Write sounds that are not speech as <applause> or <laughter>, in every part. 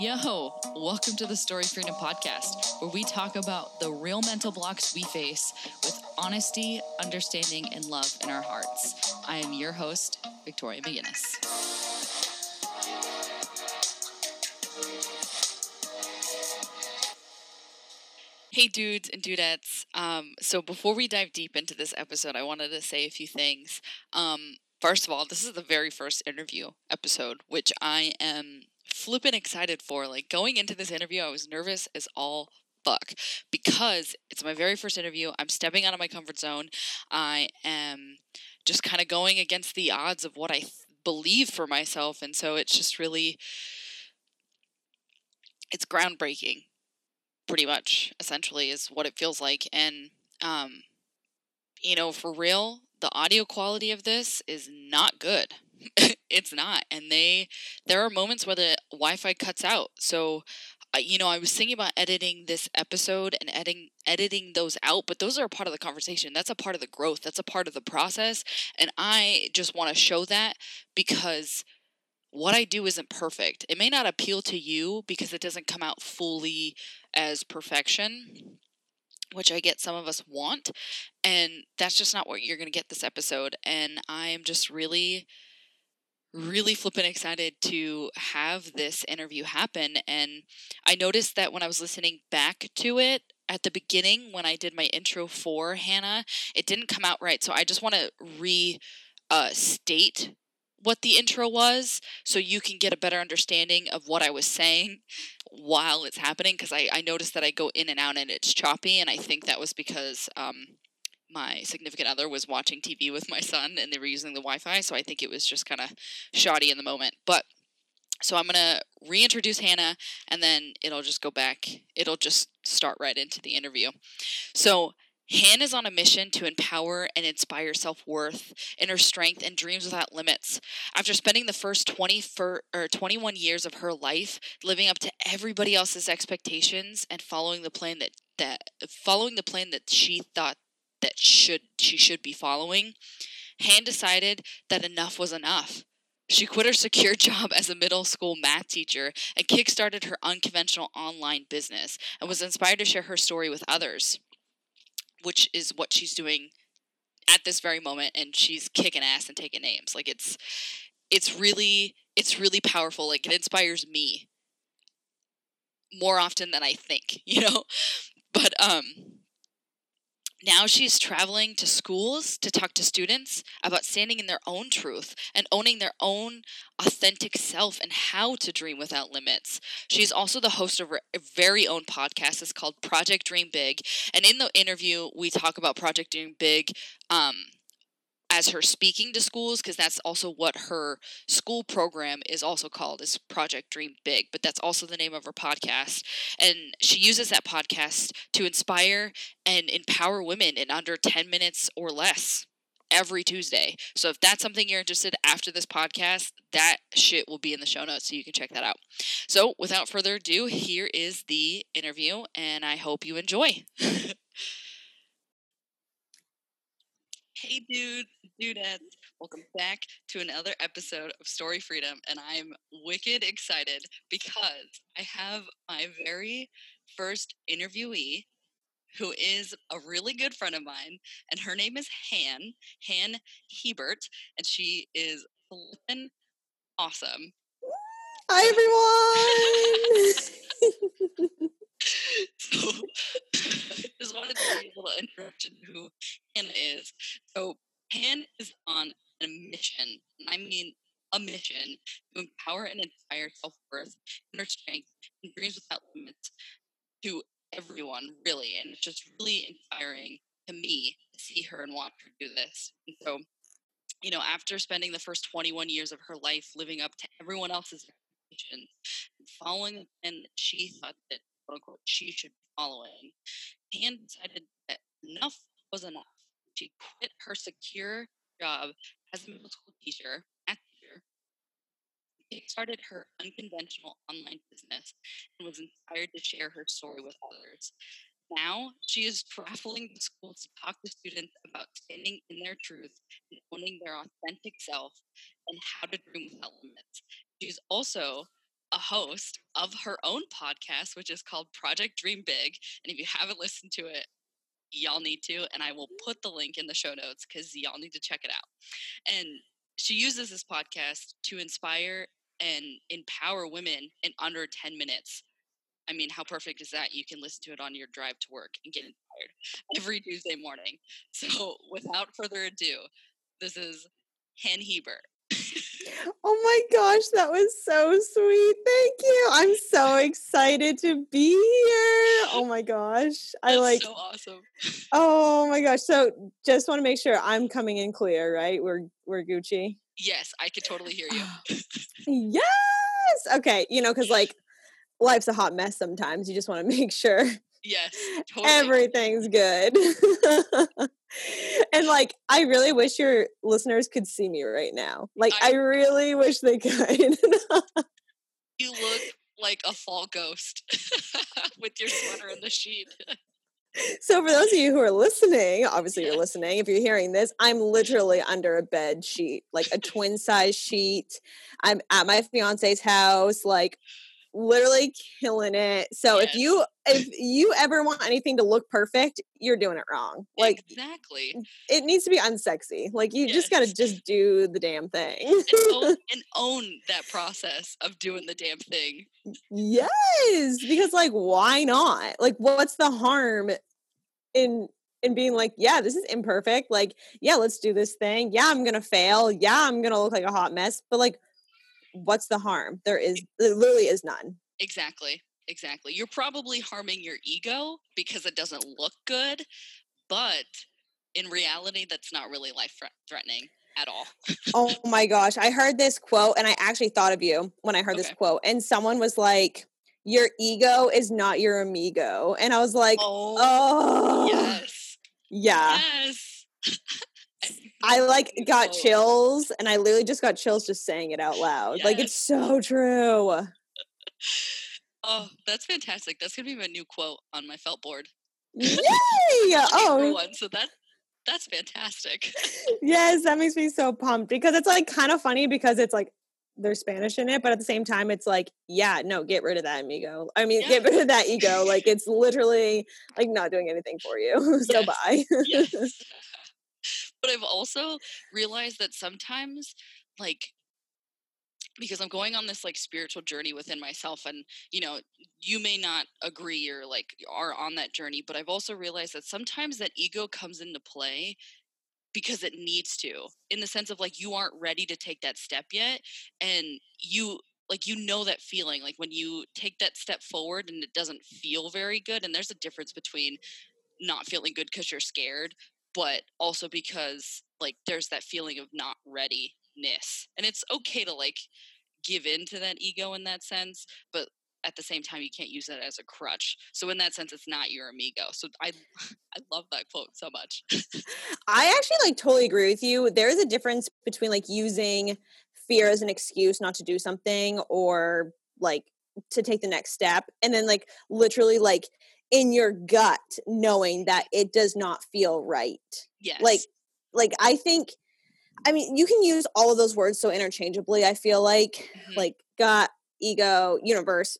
Yo, welcome to the Story Freedom Podcast, where we talk about the real mental blocks we face with honesty, understanding, and love in our hearts. I am your host, Victoria McGinnis. Hey, dudes and dudettes. Um, so, before we dive deep into this episode, I wanted to say a few things. Um, first of all, this is the very first interview episode, which I am flipping excited for. Like going into this interview, I was nervous as all fuck because it's my very first interview. I'm stepping out of my comfort zone. I am just kind of going against the odds of what I th- believe for myself. And so it's just really, it's groundbreaking, pretty much, essentially, is what it feels like. And, um, you know, for real, the audio quality of this is not good. <laughs> it's not and they there are moments where the wi-fi cuts out so you know i was thinking about editing this episode and editing editing those out but those are a part of the conversation that's a part of the growth that's a part of the process and i just want to show that because what I do isn't perfect. It may not appeal to you because it doesn't come out fully as perfection, which I get some of us want. And that's just not what you're going to get this episode. And I am just really really flippin' excited to have this interview happen. And I noticed that when I was listening back to it at the beginning, when I did my intro for Hannah, it didn't come out right. So I just want to re uh, what the intro was so you can get a better understanding of what I was saying <laughs> while it's happening because I, I noticed that I go in and out and it's choppy and I think that was because um, my significant other was watching TV with my son and they were using the Wi Fi. So I think it was just kind of shoddy in the moment. But so I'm going to reintroduce Hannah and then it'll just go back. It'll just start right into the interview. So Hannah is on a mission to empower and inspire self worth, inner strength, and dreams without limits. After spending the first 20 for, or 21 years of her life living up to everybody else's expectations and following the plan that, that following the plan that she thought that should she should be following, Han decided that enough was enough. She quit her secure <laughs> job as a middle school math teacher and kickstarted her unconventional online business and was inspired to share her story with others, which is what she's doing at this very moment and she's kicking ass and taking names. Like it's it's really it's really powerful. Like it inspires me more often than I think, <laughs> you know? But um now she's traveling to schools to talk to students about standing in their own truth and owning their own authentic self and how to dream without limits. She's also the host of her very own podcast. It's called Project Dream Big. And in the interview, we talk about Project Dream Big. Um, as her speaking to schools because that's also what her school program is also called is project dream big but that's also the name of her podcast. And she uses that podcast to inspire and empower women in under 10 minutes or less every tuesday. So if that's something you're interested after this podcast that shit will be in the show notes so you can check that out. So without further ado here is the interview and i hope you enjoy <laughs> Hey, dudes, dudettes. Welcome back to another episode of Story Freedom. And I'm wicked excited because I have my very first interviewee who is a really good friend of mine. And her name is Han, Han Hebert. And she is awesome. Hi, everyone. <laughs> <laughs> <laughs> so <laughs> just wanted to give a little introduction to who Hannah is. So Hannah is on a mission, and I mean a mission to empower and inspire self-worth, inner strength, and dreams without limits to everyone, really. And it's just really inspiring to me to see her and watch her do this. And so, you know, after spending the first 21 years of her life living up to everyone else's expectations, following and she thought that quote unquote she should be following, Han decided that enough was enough. She quit her secure job as a middle school teacher, math teacher, started her unconventional online business, and was inspired to share her story with others. Now she is traveling to schools to talk to students about standing in their truth and owning their authentic self and how to dream without limits. She's also a host of her own podcast, which is called Project Dream Big. And if you haven't listened to it, y'all need to. And I will mm-hmm. put the link in the show notes because y'all need to check it out. And she uses this podcast to inspire and empower women in under 10 minutes. I mean, how perfect is that? You can listen to it on your drive to work and get inspired every Tuesday morning. So, without further ado, this is Han Hebert. <laughs> oh my gosh, that was so sweet. Thank you. I'm so excited to be here. Oh my gosh. I That's like so awesome. <laughs> Oh my gosh. So just want to make sure I'm coming in clear, right? We're we're Gucci. Yes, I could totally hear you. <gasps> <laughs> yes. Okay, you know cuz like life's a hot mess sometimes. You just want to <laughs> make sure Yes, totally. everything's good. And like I really wish your listeners could see me right now. Like I, I- really wish they <laughs> could. you look like a fall ghost <laughs> with your sweater and the sheet. so for those of you who are listening, obviously you're listening. If you're hearing this, I'm literally under a bed sheet, like a twin size sheet. I'm at my fiance's house, like literally killing it. So if you if <laughs> you ever want anything to look perfect, you're doing it wrong. Like exactly. it needs to be unsexy. Like you just gotta just do the damn thing. <laughs> And own, <laughs> and own that process of doing the damn thing. yes, because like why not? Like what's the harm in in being like, yeah, this is imperfect. Like, yeah, let's do this thing. Yeah, I'm gonna fail. Yeah, I'm gonna look like a hot mess. But like, what's the harm? There is there literally is none. Exactly. Exactly. You're probably harming your ego because it doesn't look good, but in reality, that's not really life threatening at all. oh my gosh. I heard this quote and I actually thought of you when I heard this quote. And someone was like, Your ego is not your amigo. And I was like, Oh, Oh yes. yeah. Yes. <laughs> I like got chills and I literally just got chills just saying it out loud. Like it's so true. Oh, that's fantastic. That's gonna be my new quote on my felt board. Yay! <laughs> It's my favorite Oh, one. So that that's fantastic. <laughs> yes, that makes me so pumped because it's like kind of funny because it's like there's Spanish in it, but at the same time, it's like, yeah, no, get rid of that amigo. I mean, get rid of that ego. Like <laughs> it's literally like not doing anything for you. so Yes. bye. yes. But I've also realized that sometimes, like, because I'm going on this like spiritual journey within myself, and you know, you may not agree or like are on that journey, but I've also realized that sometimes that ego comes into play because it needs to, in the sense of like you aren't ready to take that step yet, and you like you know that feeling like when you take that step forward and it doesn't feel very good and there's a difference between not feeling good because you're scared but also because like there's that feeling of not readiness and it's okay to like give in to that ego in that sense but at the same time you can't use that as a crutch so in that sense it's not your amigo so i <laughs> i love that quote so much I actually like totally agree with you. There is a difference between like using fear as an excuse not to do something or like to take the next step and then like literally like in your gut knowing that it does not feel right. yes Like like I think I mean you can use all of those words so interchangeably. I feel like Mhm. like gut, ego, universe,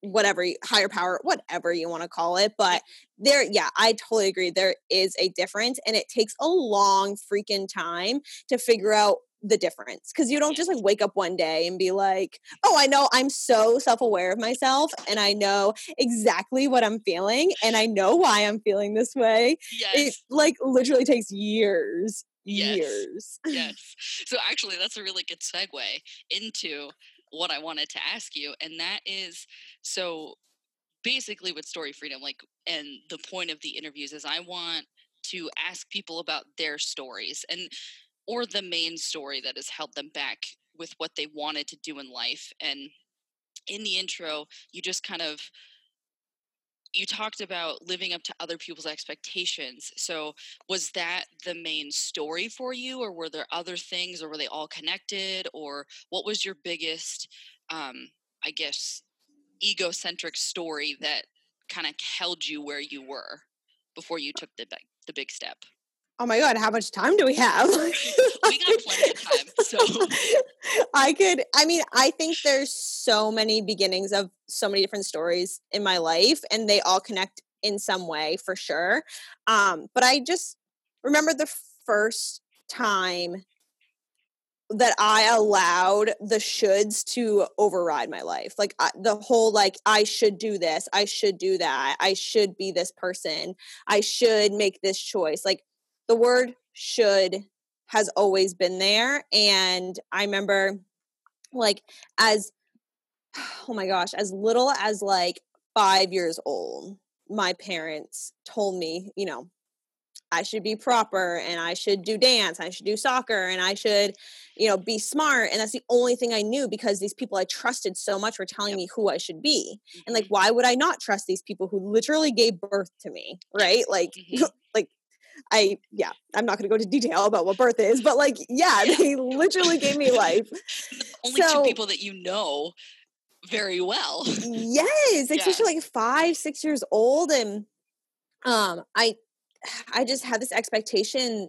whatever, higher power, whatever you want to call it. But there, yeah, I totally agree. There is a difference, and it takes a long freaking time to figure out the difference because you don't just like wake up one day and be like, oh, I know I'm so self aware of myself and I know exactly what I'm feeling and I know why I'm feeling this way. yes It like literally takes years. Yes. Years. <laughs> yes. So actually, that's a really good segue into what I wanted to ask you, and that is so basically with story freedom, like, and the point of the interviews is I want to ask people about their stories and or the main story that has held them back with what they wanted to do in life and in the intro you just kind of you talked about living up to other people's expectations so was that the main story for you or were there other things or were they all connected or what was your biggest um i guess egocentric story that kind of held you where you were before you took the big, the big step oh my god, how much time do we have? <laughs> <laughs> we got plenty of time. So <laughs> I could I mean, I think there's so many beginnings of so many different stories in my life and they all connect in some way for sure. Um, but I just remember the first time that I allowed the shoulds to override my life. Like I, the whole like I should do this, I should do that, I should be this person, I should make this choice. Like the word should has always been there and I remember like as <sighs> oh my gosh, as little as like 5 years old, my parents told me, you know, I should be proper and I should do dance, I should do soccer and I should, you know, be smart. And that's the only thing I knew because these people I trusted so much were telling me who I should be. And like, mm-hmm. why would I not trust these people who literally gave birth to me? Right. Like, mm-hmm. like I, yeah, I'm not going to go into detail about what birth is, but like, yeah, they literally gave me life. <laughs> Only so, two people that you know very well. yes, <laughs> especially yeah. like five, six years old. And um, I <sighs> I just had this expectation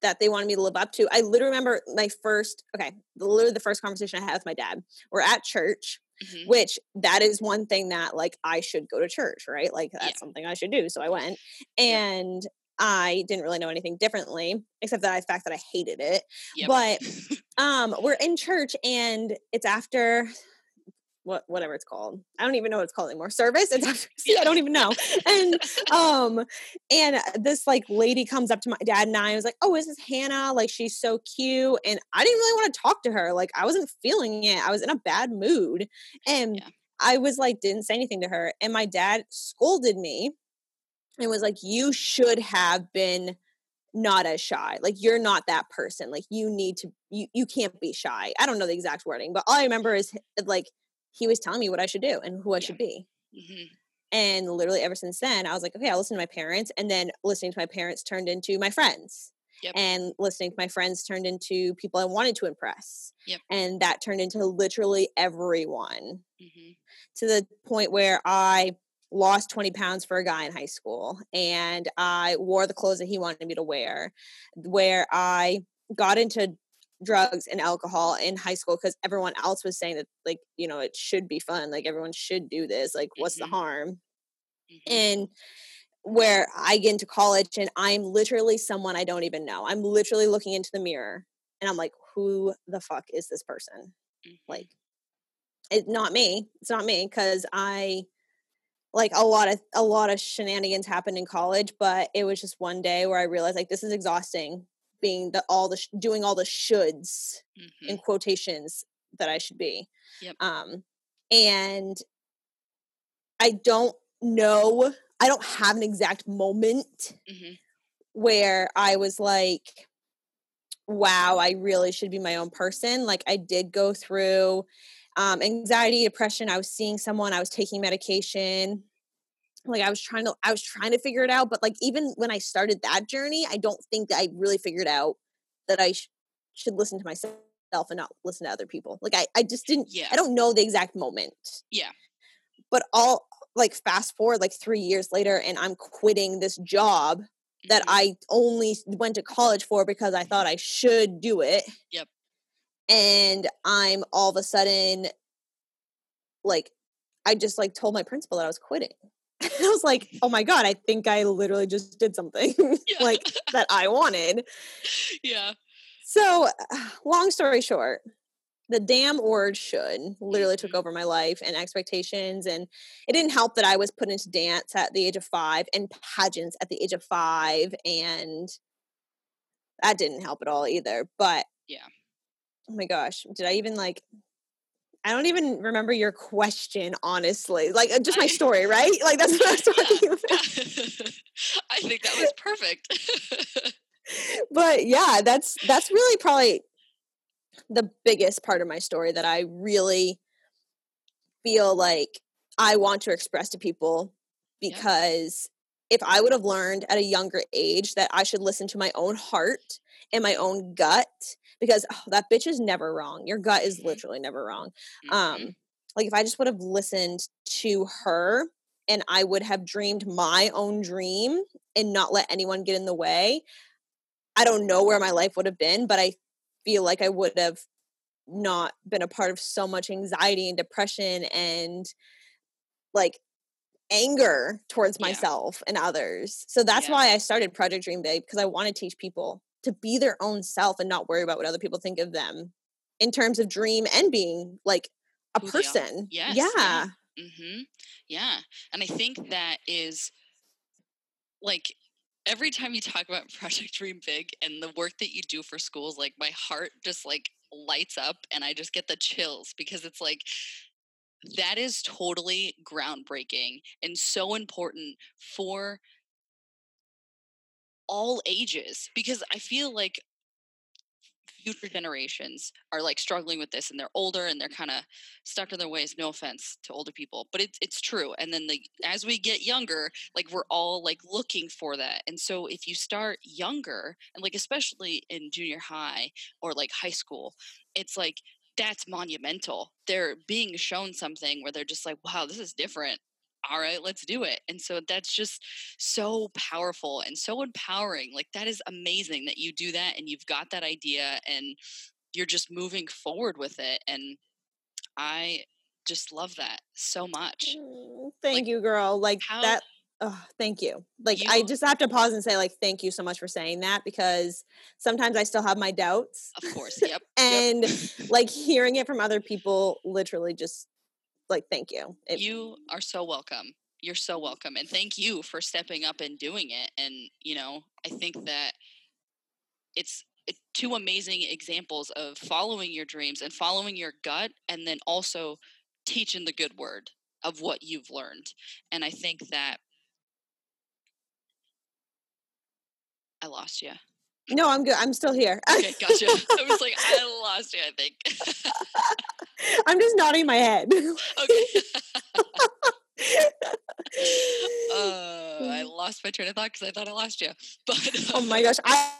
that they wanted me to live up to. I literally remember my first, okay, literally the first conversation I had with my dad. We're at church, mm-hmm. which that is one thing that like I should go to church, right? Like that's yeah. something I should do. So I went and. I didn't really know anything differently, except that the fact that I hated it. Yep. But <laughs> um, we're in church and it's after what whatever it's called. I don't even know what it's called anymore. Service. It's after, <laughs> see, I don't even know. And <laughs> um, and this like lady comes up to my dad and I I was like, "Oh, is this Hannah. Like she's so cute." And I didn't really want to talk to her. Like I wasn't feeling it. I was in a bad mood, and yeah. I was like, didn't say anything to her. And my dad scolded me and was like, "You should have been." not as shy like you're not that person like you need to you you can't be shy i don't know the exact wording but all i remember is like he was telling me what I should do and who I yeah. should be. Mm-hmm. And literally ever since then, I was like, okay, I'll listen to my parents. And then listening to my parents turned into my friends. Yep. And listening to my friends turned into people I wanted to impress. Yep. And that turned into literally everyone mm-hmm. to the point where I lost 20 pounds for a guy in high school and I wore the clothes that he wanted me to wear, where I got into drugs and alcohol in high school because everyone else was saying that like you know it should be fun like everyone should do this like what's mm-hmm. the harm mm-hmm. and where i get into college and i'm literally someone i don't even know i'm literally looking into the mirror and i'm like who the fuck is this person mm-hmm. like it's not me it's not me because i like a lot of a lot of shenanigans happened in college but it was just one day where i realized like this is exhausting being the all the sh- doing all the shoulds mm-hmm. in quotations that I should be. Yep. Um, and I don't know. I don't have an exact moment mm-hmm. where I was like, "Wow, I really should be my own person." Like I did go through um, anxiety, depression. I was seeing someone. I was taking medication like i was trying to i was trying to figure it out but like even when i started that journey i don't think that i really figured out that i sh- should listen to myself and not listen to other people like i i just didn't yeah i don't know the exact moment yeah but all like fast forward like three years later and i'm quitting this job mm-hmm. that i only went to college for because i thought i should do it yep and i'm all of a sudden like i just like told my principal that i was quitting <laughs> I was like, oh my God, I think I literally just did something <laughs> like that I wanted. <laughs> Yeah. So, <sighs> long story short, the damn word should literally took mm-hmm. over my life and expectations. And it didn't help that I was put into dance at the age of five and pageants at the age of five. And that didn't help at all either. But yeah. Oh my gosh. Did I even like I don't even remember your question, honestly. Like uh, just my story, right? Like that's what I was <laughs> talking about. I think that was perfect. <laughs> but yeah, that's that's really probably the biggest part of my story that I really feel like I want to express to people because yeah. if I would have learned at a younger age that I should listen to my own heart and my own gut because oh, that bitch is never wrong. Your gut is mm-hmm. literally never wrong. Mm-hmm. Um, like if I just would have listened to her and I would have dreamed my own dream and not let anyone get in the way, I don't know where my life would have been, but I feel like I would have not been a part of so much anxiety and depression and like anger towards Yeah. myself and others. So that's Yeah. why I started Project Dream Big because I want to teach people to be their own self and not worry about what other people think of them in terms of dream and being like a Who person. Yes, yeah. yeah. Mm-hmm. Yeah. And I think that is like every time you talk about <laughs> Project Dream Big and the work that you do for schools, like my heart just like lights up and I just get the chills because it's like that is totally groundbreaking and so important for all ages because I feel like future generations are like struggling with this and they're older and they're kind of stuck in their ways no offense to older people but it's it's true and then the as we get younger like we're all like looking for that and so if you start younger and like especially in junior high or like high school it's like that's monumental they're being shown something where they're just like wow this is different all right let's do it and so that's just so powerful and so empowering like that is amazing that you do that and you've got that idea and you're just moving forward with it and i just love that so much Mm, Thank Like, you, girl. Like how- that. Oh, thank you. Like I just have to pause and say, like, thank you so much for saying that because sometimes I still have my doubts. of course yep <laughs> And yep. <laughs> like hearing it from other people literally just like thank you. It, you are so welcome you're so welcome and thank you for stepping up and doing it and you know i think that it's eh, two amazing examples of following your dreams and following your gut and then also teaching the good word of what you've learned and i think that i lost you no, I'm good. I'm still here. okay gotcha <laughs> i was like i lost you i think <laughs> I'm just nodding my head. okay uh, <laughs> i lost my train of thought because i thought i lost you <laughs> but oh my gosh. I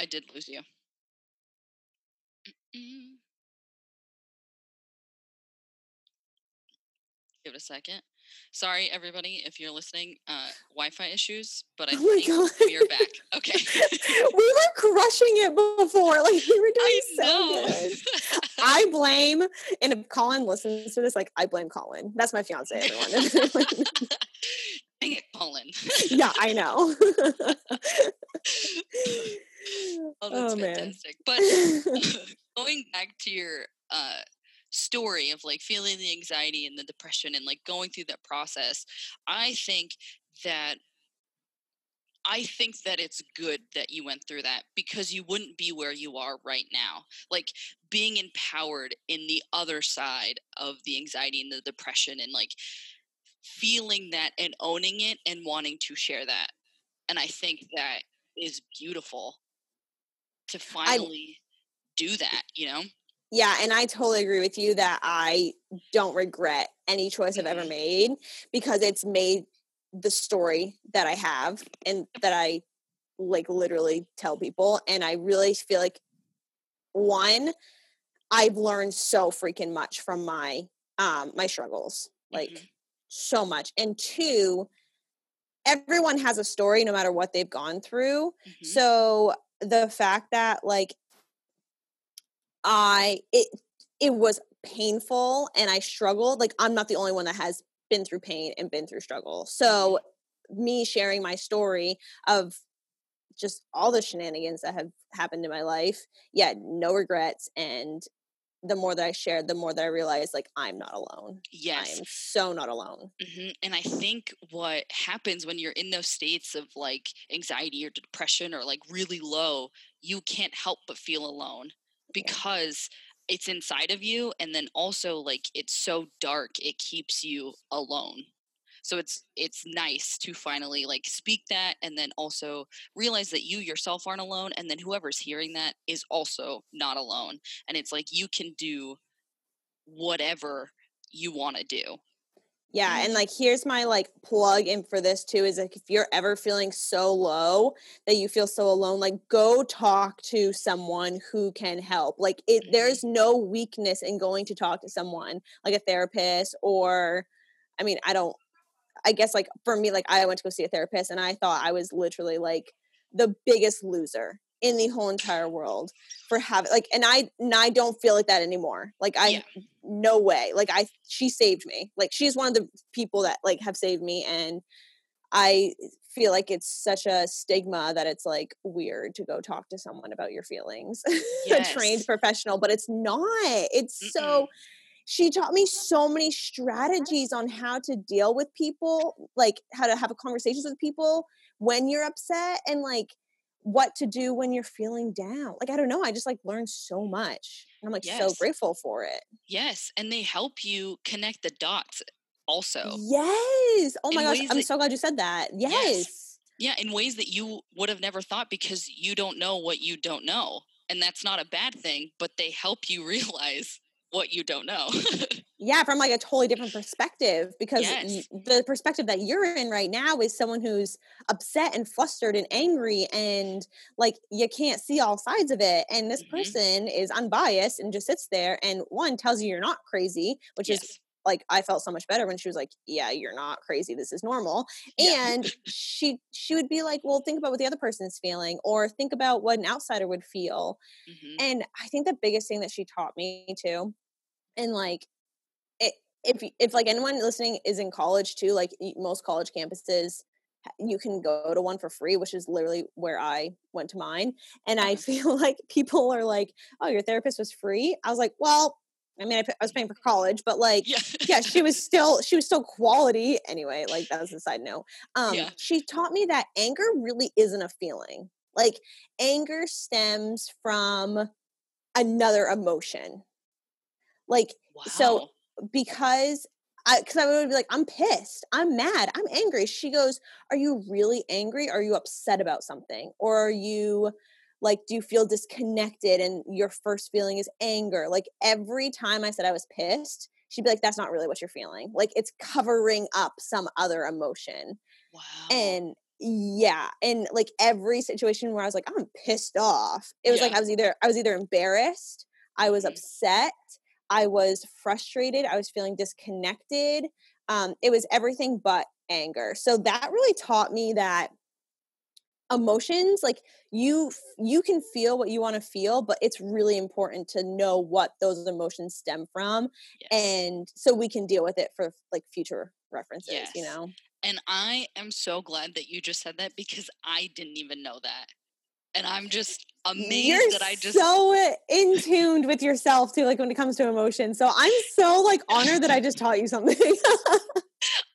I did lose you. Mm. Give it a second. Sorry, everybody, if you're listening. Uh, Wi-Fi issues, but I Oh think we are back. Okay. <laughs> we were crushing it before. Like we were doing I so know. good. I <laughs> blame, and if Colin listens to this, like I blame Colin. That's my fiance, everyone. <laughs> Dang it, Colin. yeah, I know. oh, that's Oh, man. fantastic. But going back to your uh story of like feeling the anxiety and the depression and like going through that process i think that i think that it's good that you went through that because you wouldn't be where you are right now like being empowered in the other side of the anxiety and the depression and like feeling that and owning it and wanting to share that and i think that is beautiful to finally do that you know yeah, and I totally agree with you that I don't regret any choice I've ever Mhm. made because it's made the story that I have and that I like literally tell people. And I really feel like one, I've learned so freaking much from my um my struggles. Like Mhm. so much. And two, everyone has a story no matter what they've gone through. Mhm. So the fact that like I it it was painful and I struggled, like I'm not the only one that has been through pain and been through struggle. So me sharing my story of just all the shenanigans that have happened in my life, yeah, no regrets and the more that I shared, the more that I realized like I'm not alone. yes I am so not alone. hmm And I think what happens when you're in those states of like anxiety or depression or like really low, you can't help but feel alone because it's inside of you. And then also, like, it's so dark, it keeps you alone. So it's it's nice to finally like speak that and then also realize that you yourself aren't alone and then whoever's hearing that is also not alone and it's like you can do whatever you want to do Yeah, Mm-hmm. and like here's my like plug in for this too is like if you're ever feeling so low that you feel so alone, like go talk to someone who can help. Like it Mhm. there's no weakness in going to talk to someone like a therapist or I mean, I don't I guess like for me like I went to go see a therapist and I thought I was literally like the biggest loser in the whole entire world for having like and I and I don't feel like that anymore. Like I Yeah. no way. Like I she saved me. Like she's one of the people that like have saved me and I feel like it's such a stigma that it's like weird to go talk to someone about your feelings. <laughs> a trained professional, but it's not. It's Mm-mm. so she taught me so many strategies on how to deal with people, like how to have conversations with people when you're upset and like what to do when you're feeling down. Like I don't know, I just like learned so much. And I'm like so grateful for it. Yes, and they help you connect the dots also. Yes. Oh my gosh, I'm that- so glad you said that. Yes. Yes. Yeah, in ways that you would have never thought because you don't know what you don't know. And that's not a bad thing, but they help you <laughs> realize what you don't know. <laughs> Yeah, from like a totally different perspective because Yes. the perspective that you're in right now is someone who's upset and flustered and angry and like you can't see all sides of it and this Mhm. person is unbiased and just sits there and one tells you you're not crazy, which is like I felt so much better when she was like, "Yeah, you're not crazy. This is normal." Yeah. And she she would be like, "Well, think about what the other person's feeling, or think about what an outsider would feel." Mhm. And I think the biggest thing that she taught me too, and like, if if like anyone listening is in college too, like most college campuses, you can go to one for free, which is literally where I went to mine. And I feel <laughs> like people are like, "Oh, your therapist was free." I was like, "Well." I mean, I, I was paying for college, but like, Yeah. yeah, she was <laughs> still she was still quality anyway. Like that was a side note. Um, Yeah. she taught me that anger really isn't a feeling. Like anger stems from another emotion. Like wow. so because I because I would be like, I'm pissed, I'm mad, I'm angry. She goes, Are you really angry? Are you upset about something? Or are you like, do you feel disconnected and your first feeling is anger? Like every time I said I was pissed, she'd be like, That's not really what you're feeling. Like it's covering up some other emotion. wow. And yeah, and like every situation where I was like, I'm pissed off, it was like I was either I was either embarrassed, I was Mhm. upset, I was frustrated, I was feeling disconnected. Um, it was everything but anger. So that really taught me that emotions like you you can feel what you want to feel but it's really important to know what those emotions stem from yes. and so we can deal with it for like future references you know And I am so glad that you just said that because I didn't even know that. And I'm just amazed You're that I just so in tuned with yourself too, like when it comes to emotion. So I'm so like honored that I just taught you something.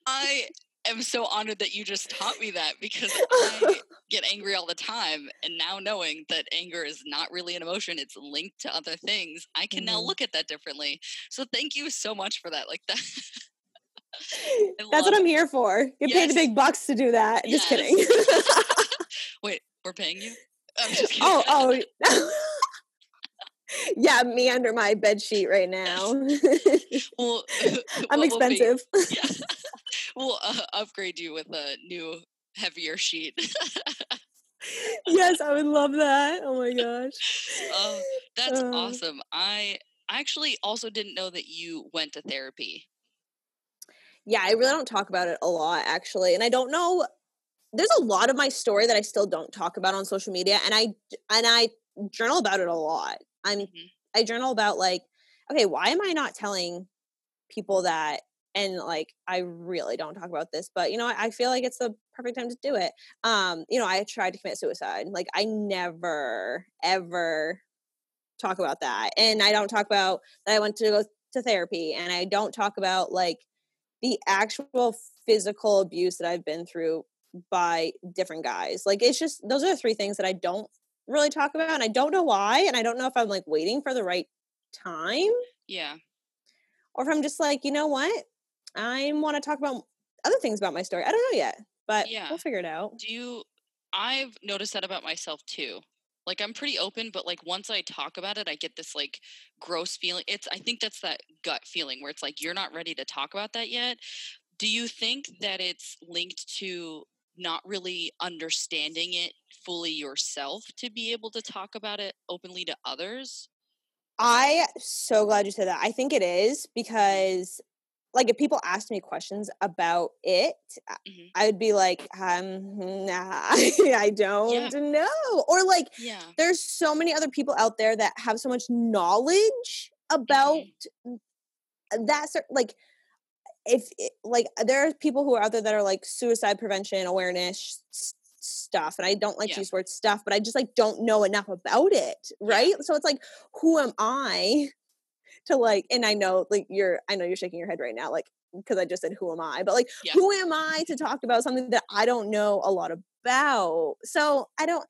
I am so honored that you just taught me that because I <laughs> get angry all the time. And now knowing that anger is not really an emotion, it's linked to other things, I can now Mhm. look at that differently. So thank you so much for that. Like that. <laughs> That's what I'm here for. Get paid the big bucks to do that. Just kidding. <laughs> Wait, we're paying you? I'm <laughs> just kidding. oh, oh. <laughs> <laughs> yeah, me under my bed sheet right now. well, I'm what will be- expensive. yeah. We'll uh, upgrade you with a new, heavier sheet. yes, I would love that. Oh my gosh. Oh, That's Uh. awesome. I I actually also didn't know that you went to therapy. Yeah, I really don't talk about it a lot actually. And I don't know there's a lot of my story that I still don't talk about on social media and I and I journal about it a lot. I'm Mhm. I journal about like okay, why am I not telling people that and like I really don't talk about this, but you know, I, I feel like it's the perfect time to do it. Um, you know, I tried to commit suicide. Like I never ever talk about that. And I don't talk about that I went to go to therapy and I don't talk about like the actual physical abuse that I've been through by different guys. Like it's just those are the three things that I don't really talk about and I don't know why and I don't know if I'm like waiting for the right time Yeah. or if I'm just like, you know what? I want to talk about other things about my story. I don't know yet, but Yeah. we'll figure it out. Do you I've noticed that about myself too. Like I'm pretty open, but like once I talk about it, I get this like gross feeling. It's I think that's that gut feeling where it's like you're not ready to talk about that yet. Do you think that it's linked to not really understanding it fully yourself to be able to talk about it openly to others? I so glad you said that. I think it is because like if people asked me questions about it, mm-hmm. I would be like, um, nah, <laughs> I don't yeah. know. Or like, yeah. there's so many other people out there that have so much knowledge about mm-hmm. that. Like, if eh, like uh, there are people who are out there that are like suicide prevention awareness stuff and i don't like yeah. to use word stuff but i just like don't know enough about it right yeah. so it's like who am i <laughs> to like and i know like you're i know you're shaking your head right now like because i just said who am i but like yeah. who am i to talk about something that i don't know a lot about so i don't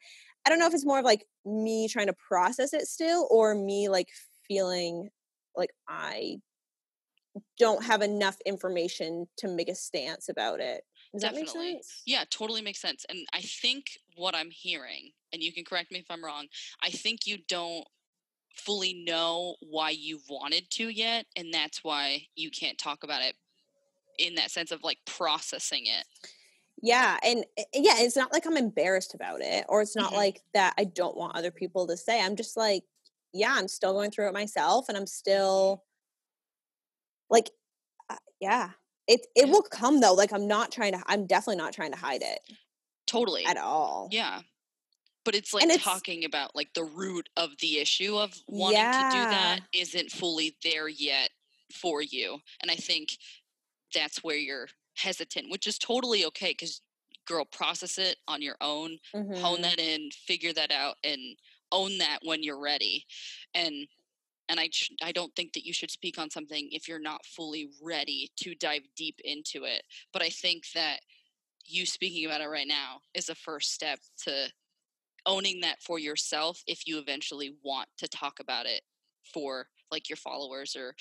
i don't know if it's more of like me trying to process it still or me like feeling like i don't have enough information to make a stance about it. Does Definitely. that make sense? Yeah, totally makes sense. And I think what I'm hearing, and you can correct me if I'm wrong, I think you don't fully know why you wanted to yet, and that's why you can't talk about it in that sense of like processing it. Yeah, and eh, yeah, it's not like I'm embarrassed about it, or it's not mm-hmm. like that I don't want other people to say. I'm just like, yeah, I'm still going through it myself, and I'm still like uh, yeah. It it will come though like i'm not trying to i'm definitely not trying to hide it totally. at all. Yeah. But it's like it's, talking about like the root of the issue of wanting yeah. to do that isn't fully there yet for you and i think that's where you're hesitant which is totally okay because girl process it on your own mm-hmm. hone that in figure that out and own that when you're ready and and I I don't think that you should speak on something if you're not fully ready to dive deep into it. But I think that you speaking about it right now is a first step to owning that for yourself if you eventually want to talk about it for like your followers or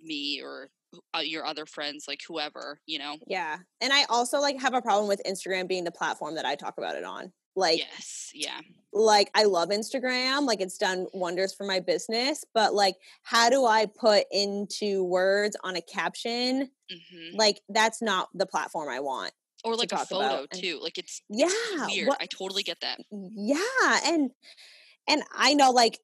me or uh, your other friends like whoever you know yeah and i also like have a problem with instagram being the platform that i talk about it on like, yes, yeah. Like, I love Instagram. Like, it's done wonders for my business. But, like, how do I put into words on a caption? Mm-hmm. Like, that's not the platform I want. Or like a photo too. Like, it's yeah, it's weird. What, I totally get that. Yeah, and and I know like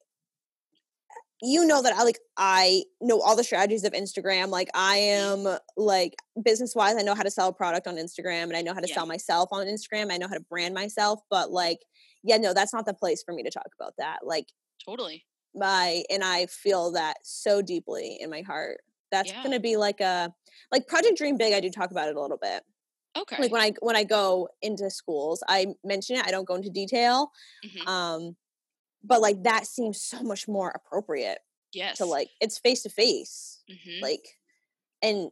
you know that I like I know all the strategies of Instagram. Like I mm-hmm. am like business wise, I know how to sell a product on Instagram and I know how to yeah. sell myself on Instagram. I know how to brand myself, but like, yeah, no, that's not the place for me to talk about that. Like totally. My and I feel that so deeply in my heart. That's yeah. gonna be like a like Project Dream Big, I do talk about it a little bit. Okay. Like when I when I go into schools, I mention it. I don't go into detail. Mm-hmm. Um but like that seems so much more appropriate yes. to like it's face to face mm-hmm. like and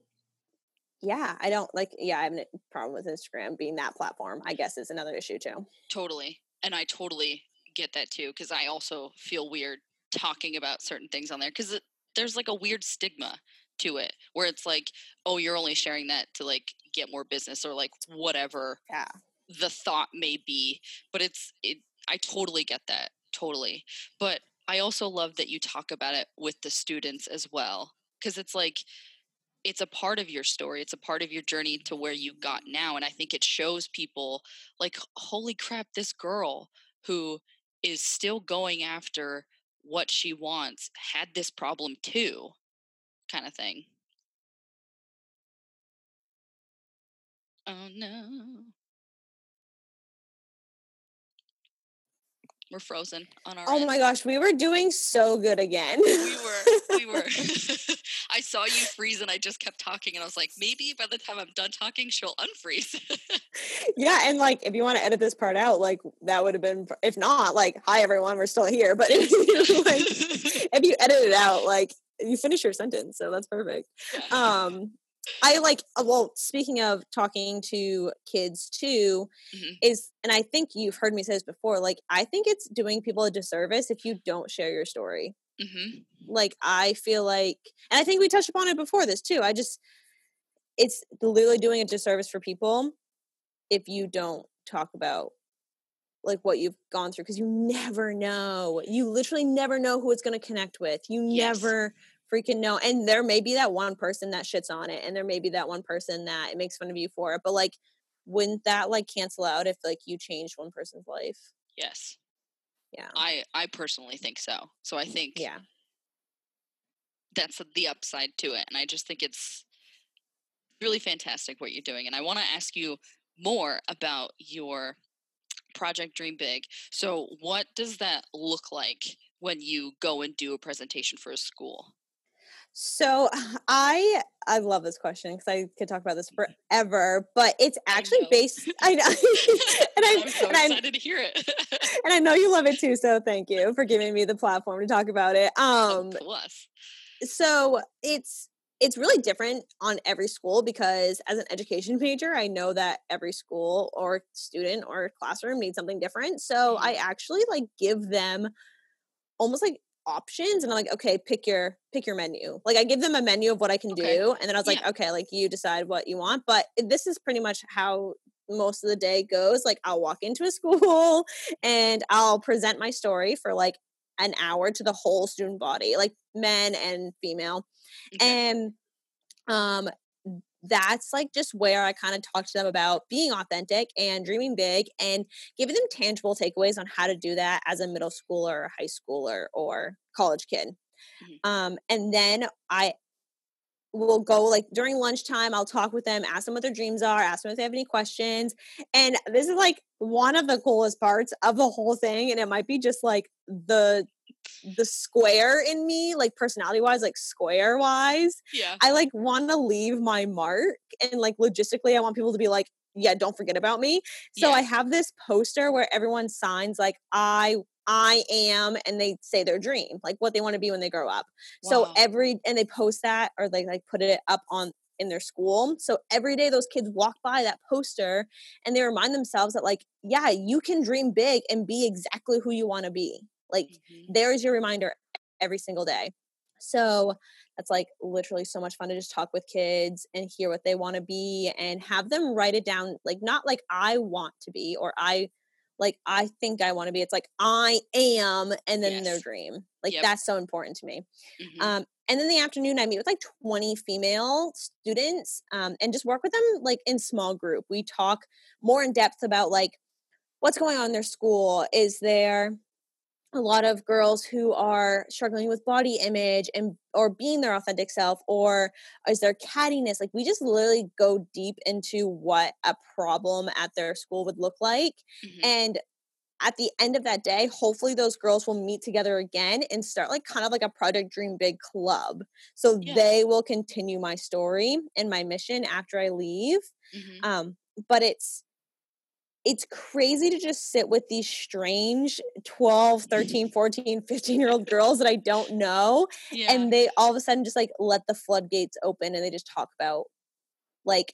yeah i don't like yeah i have a problem with instagram being that platform i guess is another issue too. Totally and i totally get that too because i also feel weird talking about certain things on there because there's like a weird stigma to it where it's like oh you're only sharing that to like get more business or like whatever yeah. the thought may be but it's it i totally get that totally. But I also love that you talk about it with the students as well because it's like it's a part of your story it's a part of your journey to where you got now and i think it shows people like holy crap this girl who is still going after what she wants had this problem too kind of thing oh no We're frozen on our. Oh end. my gosh, we were doing so good again. we were. We were. <laughs> <laughs> I saw you freeze, and I just kept talking, and I was like, maybe by the time I'm done talking, she'll unfreeze. <laughs> yeah, and like, if you want to edit this part out, like that would have been. If not, like, hi everyone, we're still here. But if you like, if you edit it out, like you finish your sentence, so that's perfect. Yeah. Um, I like uh, well speaking of talking to kids too mm-hmm. is and I think you've heard me say this before like I think it's doing people a disservice if you don't share your story. Mm-hmm. Like I feel like and I think we touched upon it before this too. I just it's literally doing a disservice for people if you don't talk about like what you've gone through because you never know. You literally never know who it's going to connect with. You yes. never freaking know. And there may be that one person that shits on it, and there may be that one person that it makes fun of you for it. But like, wouldn't that like cancel out if like you changed one person's life? Yes. Yeah. I I personally think so. So I think Yeah. that's the upside to it and I just think it's really fantastic what you're doing and I want to ask you more about your project dream big. So what does that look like when you go and do a presentation for a school? So <laughs> I I love this question because I could talk about this forever, but it's actually know. based. <laughs> I know, <laughs> and I I'm so and I excited to hear it. and I know you love it too. So thank you for giving me the platform to talk about it. Um, Plus. so it's it's really different on every school because as an education major, I know that every school or student or classroom needs something different. So I actually like give them almost like options and I'm like, okay, pick your pick your menu. Like I give them a menu of what I can Okay. do. And then I was like, Yeah. okay, like you decide what you want. But this is pretty much how most of the day goes. Like I'll walk into a <laughs> school and I'll present my story for like an hour to the whole student body, like men and female. Okay. And um that's like just where I kind of talk to them about being authentic and dreaming big and giving them tangible takeaways on how to do that as a middle schooler or high schooler or college kid. Mhm. Um, and then I will go like during lunchtime, I'll talk with them, ask them what their dreams are, ask them if they have any questions. And this is like one of the coolest parts of the whole thing. And it might be just like the the square in me, like personality wise, like square wise. yeah. I like want to leave my mark and like logistically I want people to be like yeah, don't forget about me. So Yeah. I have this poster where everyone signs like I I am and they say their dream, like what they want to be when they grow up. So every and they post that or they like put it up on in their school. So every day those kids walk by that poster and they remind themselves that like yeah, you can dream big and be exactly who you want to be. Like Mhm. there's your reminder every single day. So that's like literally so much fun to just talk with kids and hear what they want to be and have them write it down like not like I want to be or I like I think I want to be. It's like I am and then their dream. Like Yep. that's so important to me. Mhm. Um, and then the afternoon, I meet with like 20 female students um, and just work with them like in small group. We talk more in depth about like what's going on in their school. Is there a lot of girls who are struggling with body image and or being their authentic self or is there cattiness like we just literally go deep into what a problem at their school would look like Mhm. and at the end of that day, hopefully those girls will meet together again and start like kind of like a Project Dream Big club. So Yeah. they will continue my story and my mission after I leave. Mhm. Um, but it's it's crazy to just sit with these strange 12, <laughs> 13, 14, 15 year old girls that I don't know. yeah. And they all of a sudden just like let the floodgates open and they just talk about like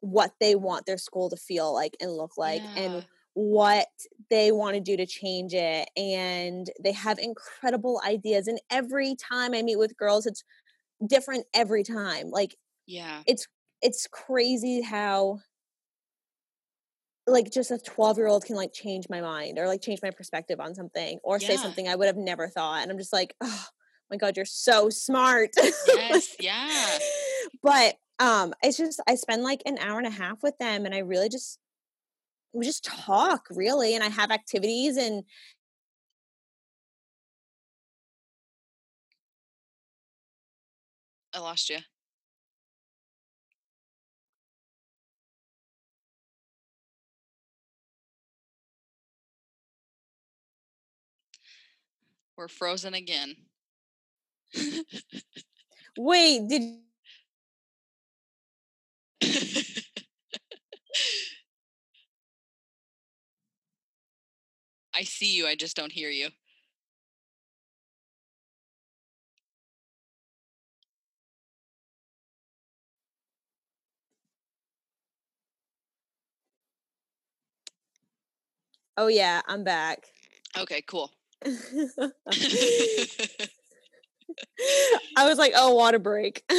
what they want their school to feel like and look like and what they want to do to change it and they have incredible ideas and every time i meet with girls it's different every time like yeah. it's it's crazy how like just a 12 year old can like change my mind or like change my perspective on something or say something i would have never thought and i'm just like oh my god you're so smart Yes. <laughs> Yeah. but um it's just i spend like an hour and a half with them and i really just we just talk really and i have activities and I lost you. We're frozen again. <laughs> wait did I see you, I just don't hear you. oh yeah i'm back Okay, cool. I was like oh water break <laughs>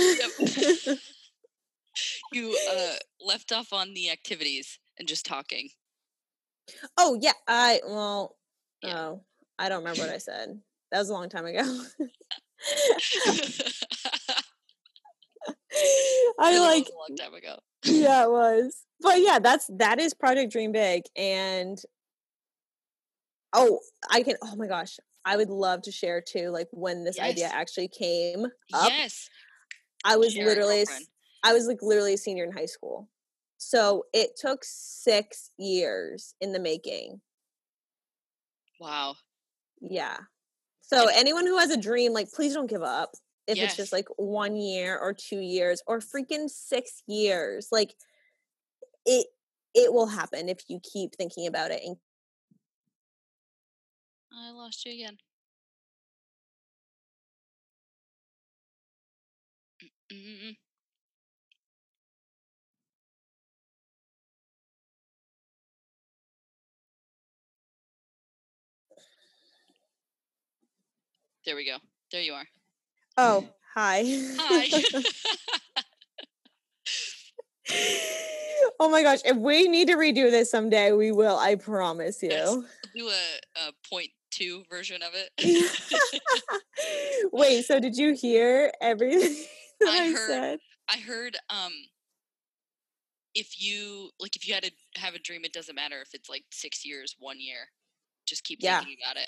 you uh, left off on the activities and just talking. oh yeah i well Yeah. oh i don't remember what i said that was a long time ago <laughs> I like a long time ago. yeah, it was. But yeah, that's that is Project Dream Big. And oh, I can oh my gosh. I would love to share too, like when this idea actually came up. Yes. I was Share literally a s- girlfriend. I was like literally a senior in high school. So it took six years in the making. Wow. Yeah. So anyone who has a dream, like please don't give up. If it's just like one year or two years or freaking six years. Like it it will happen if you keep thinking about it and I lost you again. Mm-mm. There we go. There you are. Oh, <laughs> hi. Hi. <laughs> <laughs> oh my gosh. If we need to redo this someday, we will. I promise you. Yes. you. Do a, a point two version of it. Wait, so did you hear everything <laughs> that I I, heard- said? I heard um if you like if you had to have a dream, it doesn't matter if it's like six years, one year. Just keep Yeah. thinking about it.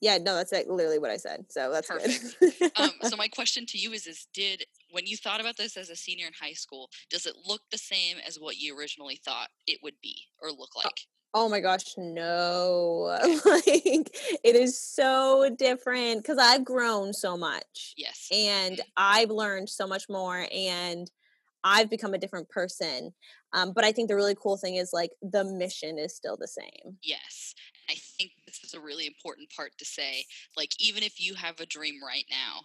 Yeah, no, that's like literally what I said. So that's Perfect. good. <laughs> Um, so my question to you is: Is did when you thought about this as a senior in high school, does it look the same as what you originally thought it would be or look like? Oh my gosh, no. <laughs> like it is so different because I've grown so much. Yes. and I've learned so much more and I've become a different person. Um, but I think the really cool thing is like the mission is still the same. Yes. I think this is a really important part to say. Like, even if you have a dream right now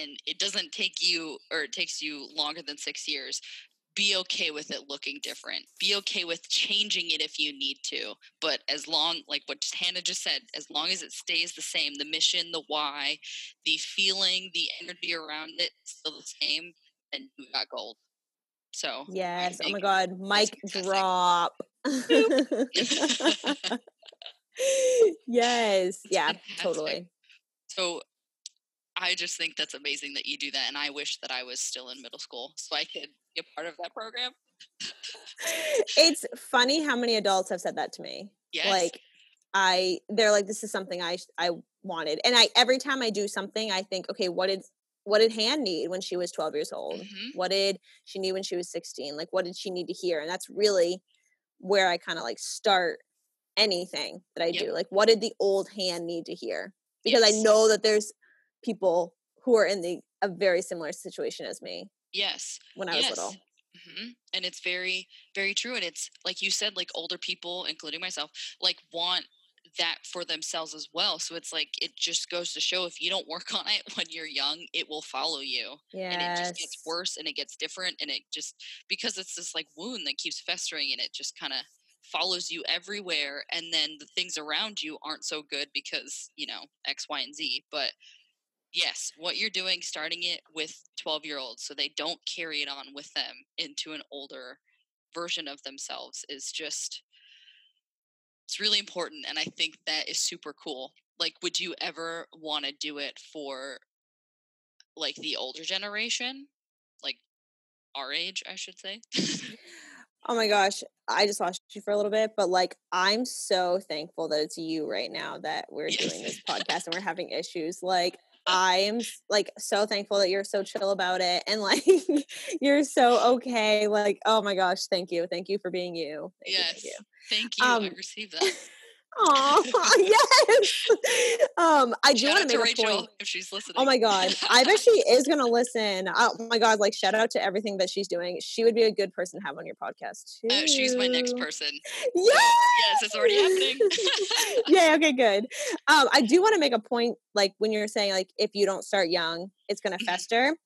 and it doesn't take you or it takes you longer than six years, be okay with it looking different. Be okay with changing it if you need to. But as long, like what Hannah just said, as long as it stays the same, the mission, the why, the feeling, the energy around it is still the same, then you got gold. So, Yes. Oh my God. Mic drop. <laughs> <laughs> yes. Yeah, totally. So I just think that's amazing that you do that. And I wish that I was still in middle school so I could be a part of that program. It's funny how many adults have said that to me. Yes. Like I they're like this is something I I wanted. And I every time I do something I think okay, what did what did Han need when she was 12 years old? Mhm. What did she need when she was 16? Like what did she need to hear? And that's really where I kind of like start anything that I Yep. do. Like what did the old Han need to hear? Because I know that there's people who are in the a very similar situation as me yes. when I was yes. little. hmm And it's very, very true. And it's like you said, like older people, including myself, like want that for themselves as well. So it's like it just goes to show if you don't work <laughs> on it when you're young, it will follow you. Yes. and it just gets worse and it gets different and it just because it's this like wound that keeps festering and it just kind of follows you everywhere and then the things around you aren't so good because you know x y and z but yes what you're doing starting it with 12 year olds so they don't carry it on with them into an older version of themselves is just it's really important and i think that is super cool. Like would you ever want to do it for like the older generation? Like our age i should say. <laughs> Oh my gosh, I just lost you for a little bit, but like I'm so thankful that it's you right now that we're doing this podcast and we're having issues. Like I am like so thankful that you're so chill about it and <laughs> like you're so okay. Like oh my gosh, thank you, thank you for being you. Thank yes you, thank you Um, i received that Oh <laughs> yes. Um, I do want to to make a point. if she's listening Oh my god, <laughs> I bet she is gonna listen. Oh my god, like shout out to everything that she's doing. She would be a good person to have on your podcast too. uh, she's my next person Yeah. yes it's already happening yeah, <laughs> okay, good. Um, I do want to make a point, like when you're saying, like if you don't start young, it's going to Mhm. fester.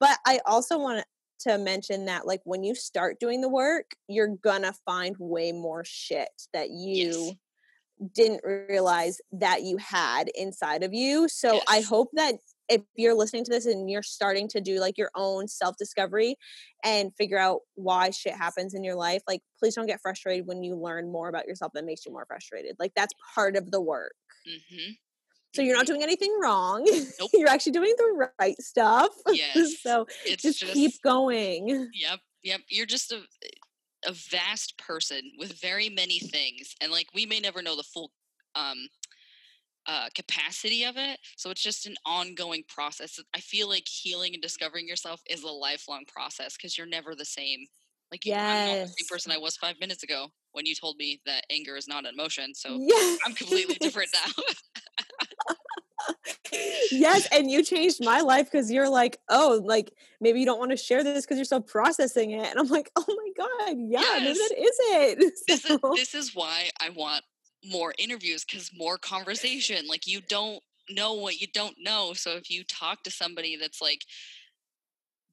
But I also want to mention that, like when you start doing the work, you're gonna find way more shit that you didn't realize that you had inside of you. So I hope that if you're listening to this and you're starting to do like your own self discovery and figure out why shit happens in your life, like please don't get frustrated when you learn more about yourself that makes you more frustrated. Like that's part of the work. hmm So you're not Mhm. doing anything wrong. Nope. <laughs> you're actually doing the right stuff. <laughs> Yes. so It's just, just keep going. Yep, yep. You're just a a vast person with very many things, and like we may never know the full um, uh, capacity of it. So it's just an ongoing process. I feel like healing and discovering yourself is a lifelong process because you're never the same. Like you, I'm not the same person I was five minutes ago when you told me that anger is not an emotion. So Yes. I'm completely different now. <laughs> yes, <laughs> and you changed my life because you're like, oh, like maybe you don't want to share this because you're still processing it, and I'm like, oh my god, yeah, Yes. that is it. this is this is why I want more interviews because more conversation. Like you don't know what you don't know. So if you talk to somebody that's like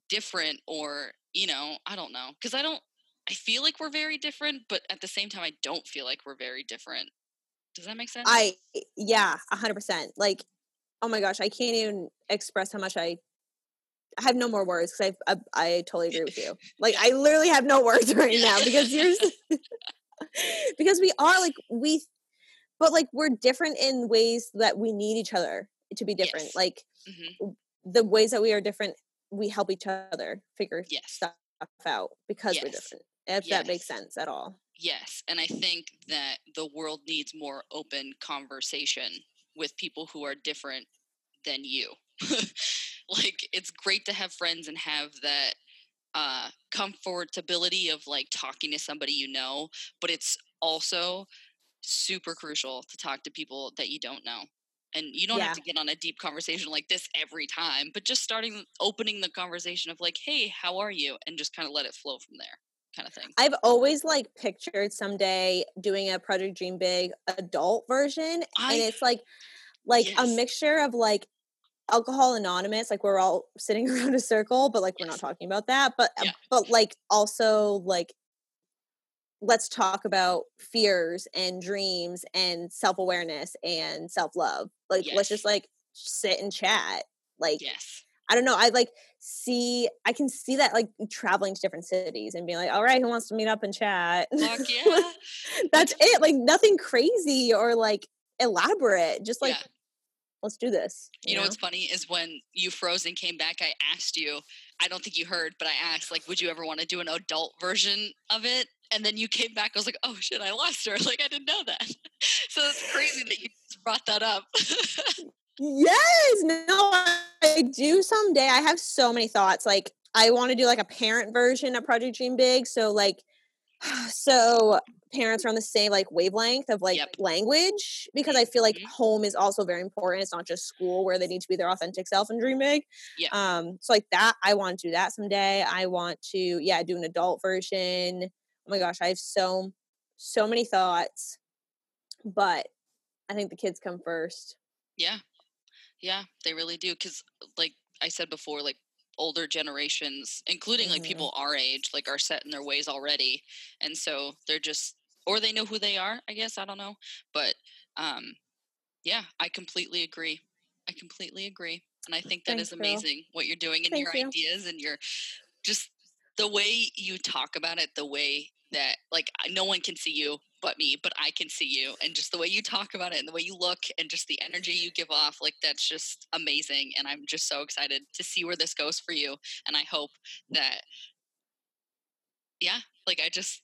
different or, you know, I don't know. Because I don't I feel like we're very different, but at the same time I don't feel like we're very different. Does that make sense? I yeah, a hundred percent. Like, oh my gosh, I can't even express how much I. I have no more words because I, I I totally agree with you. Like I literally have no <laughs> words right now because you're <laughs> <laughs> because we are like we, but like we're different in ways that we need each other to be different. Yes. Like hmm the ways that we are different, we help each other figure Yes. stuff out because we're different. If that makes sense at all. Yes, and I think that the world needs more open conversation with people who are different than you. <laughs> like it's great to have friends and have that uh comfortability of like talking to somebody you know, but it's also super crucial to talk to people that you don't know. And you don't Yeah. have to get on a deep conversation like this every time, but just starting opening the conversation of like, "Hey, how are you?" and just kind of let it flow from there, kind of thing. I've always like pictured someday doing a Project Dream Big adult version, I- and it's like like a mixture of like alcohol anonymous like we're all sitting <laughs> around a circle but like we're not talking about that but uh, Yeah. but like also like let's talk about fears and dreams and self-awareness and self-love like let's just like sit and chat like Yes. I don't know. I like see. I can see that like traveling to different cities and being like, "All right, who wants to meet up and chat?" Fuck <laughs> yeah. That's it. Like nothing crazy or like elaborate. Just like yeah. let's do this. You know what's funny is when you froze and came back, I asked you, I don't think you heard, but I asked, like, would you ever want to do an adult version of it? And then you came back, I was like, oh shit, I lost her. <laughs> Like, I didn't know that. <laughs> so it's crazy that you just brought that up. Yes. No, I do someday. I have so many thoughts. Like I want to do like a parent version of Project Dream Big. So like, <sighs> so parents are on the same like wavelength of like Yep. language because I feel like Mhm. home is also very important. It's not just school where they need to be their authentic self and dream big. Yeah. Um. So like that, I want to do that someday. I want to yeah do an adult version. Oh my gosh, I have so so many thoughts, but I think the kids come first. yeah. Yeah, they really do. Because, like I said before, like, older generations, including like Mhm. people our age, like are set in their ways already, and so they're just, or they know who they are. I guess I don't know, but um, yeah, I completely agree. I completely agree, and I think that Thanks, is amazing what you're doing and Thank your you. ideas and your just the way you talk about it, the way that like no one can see you but me, but I can see you, and just the way you talk about it and the way you look and just the energy you give off, like that's just amazing. And I'm just so excited to see where this goes for you. And I hope that, yeah, like I just,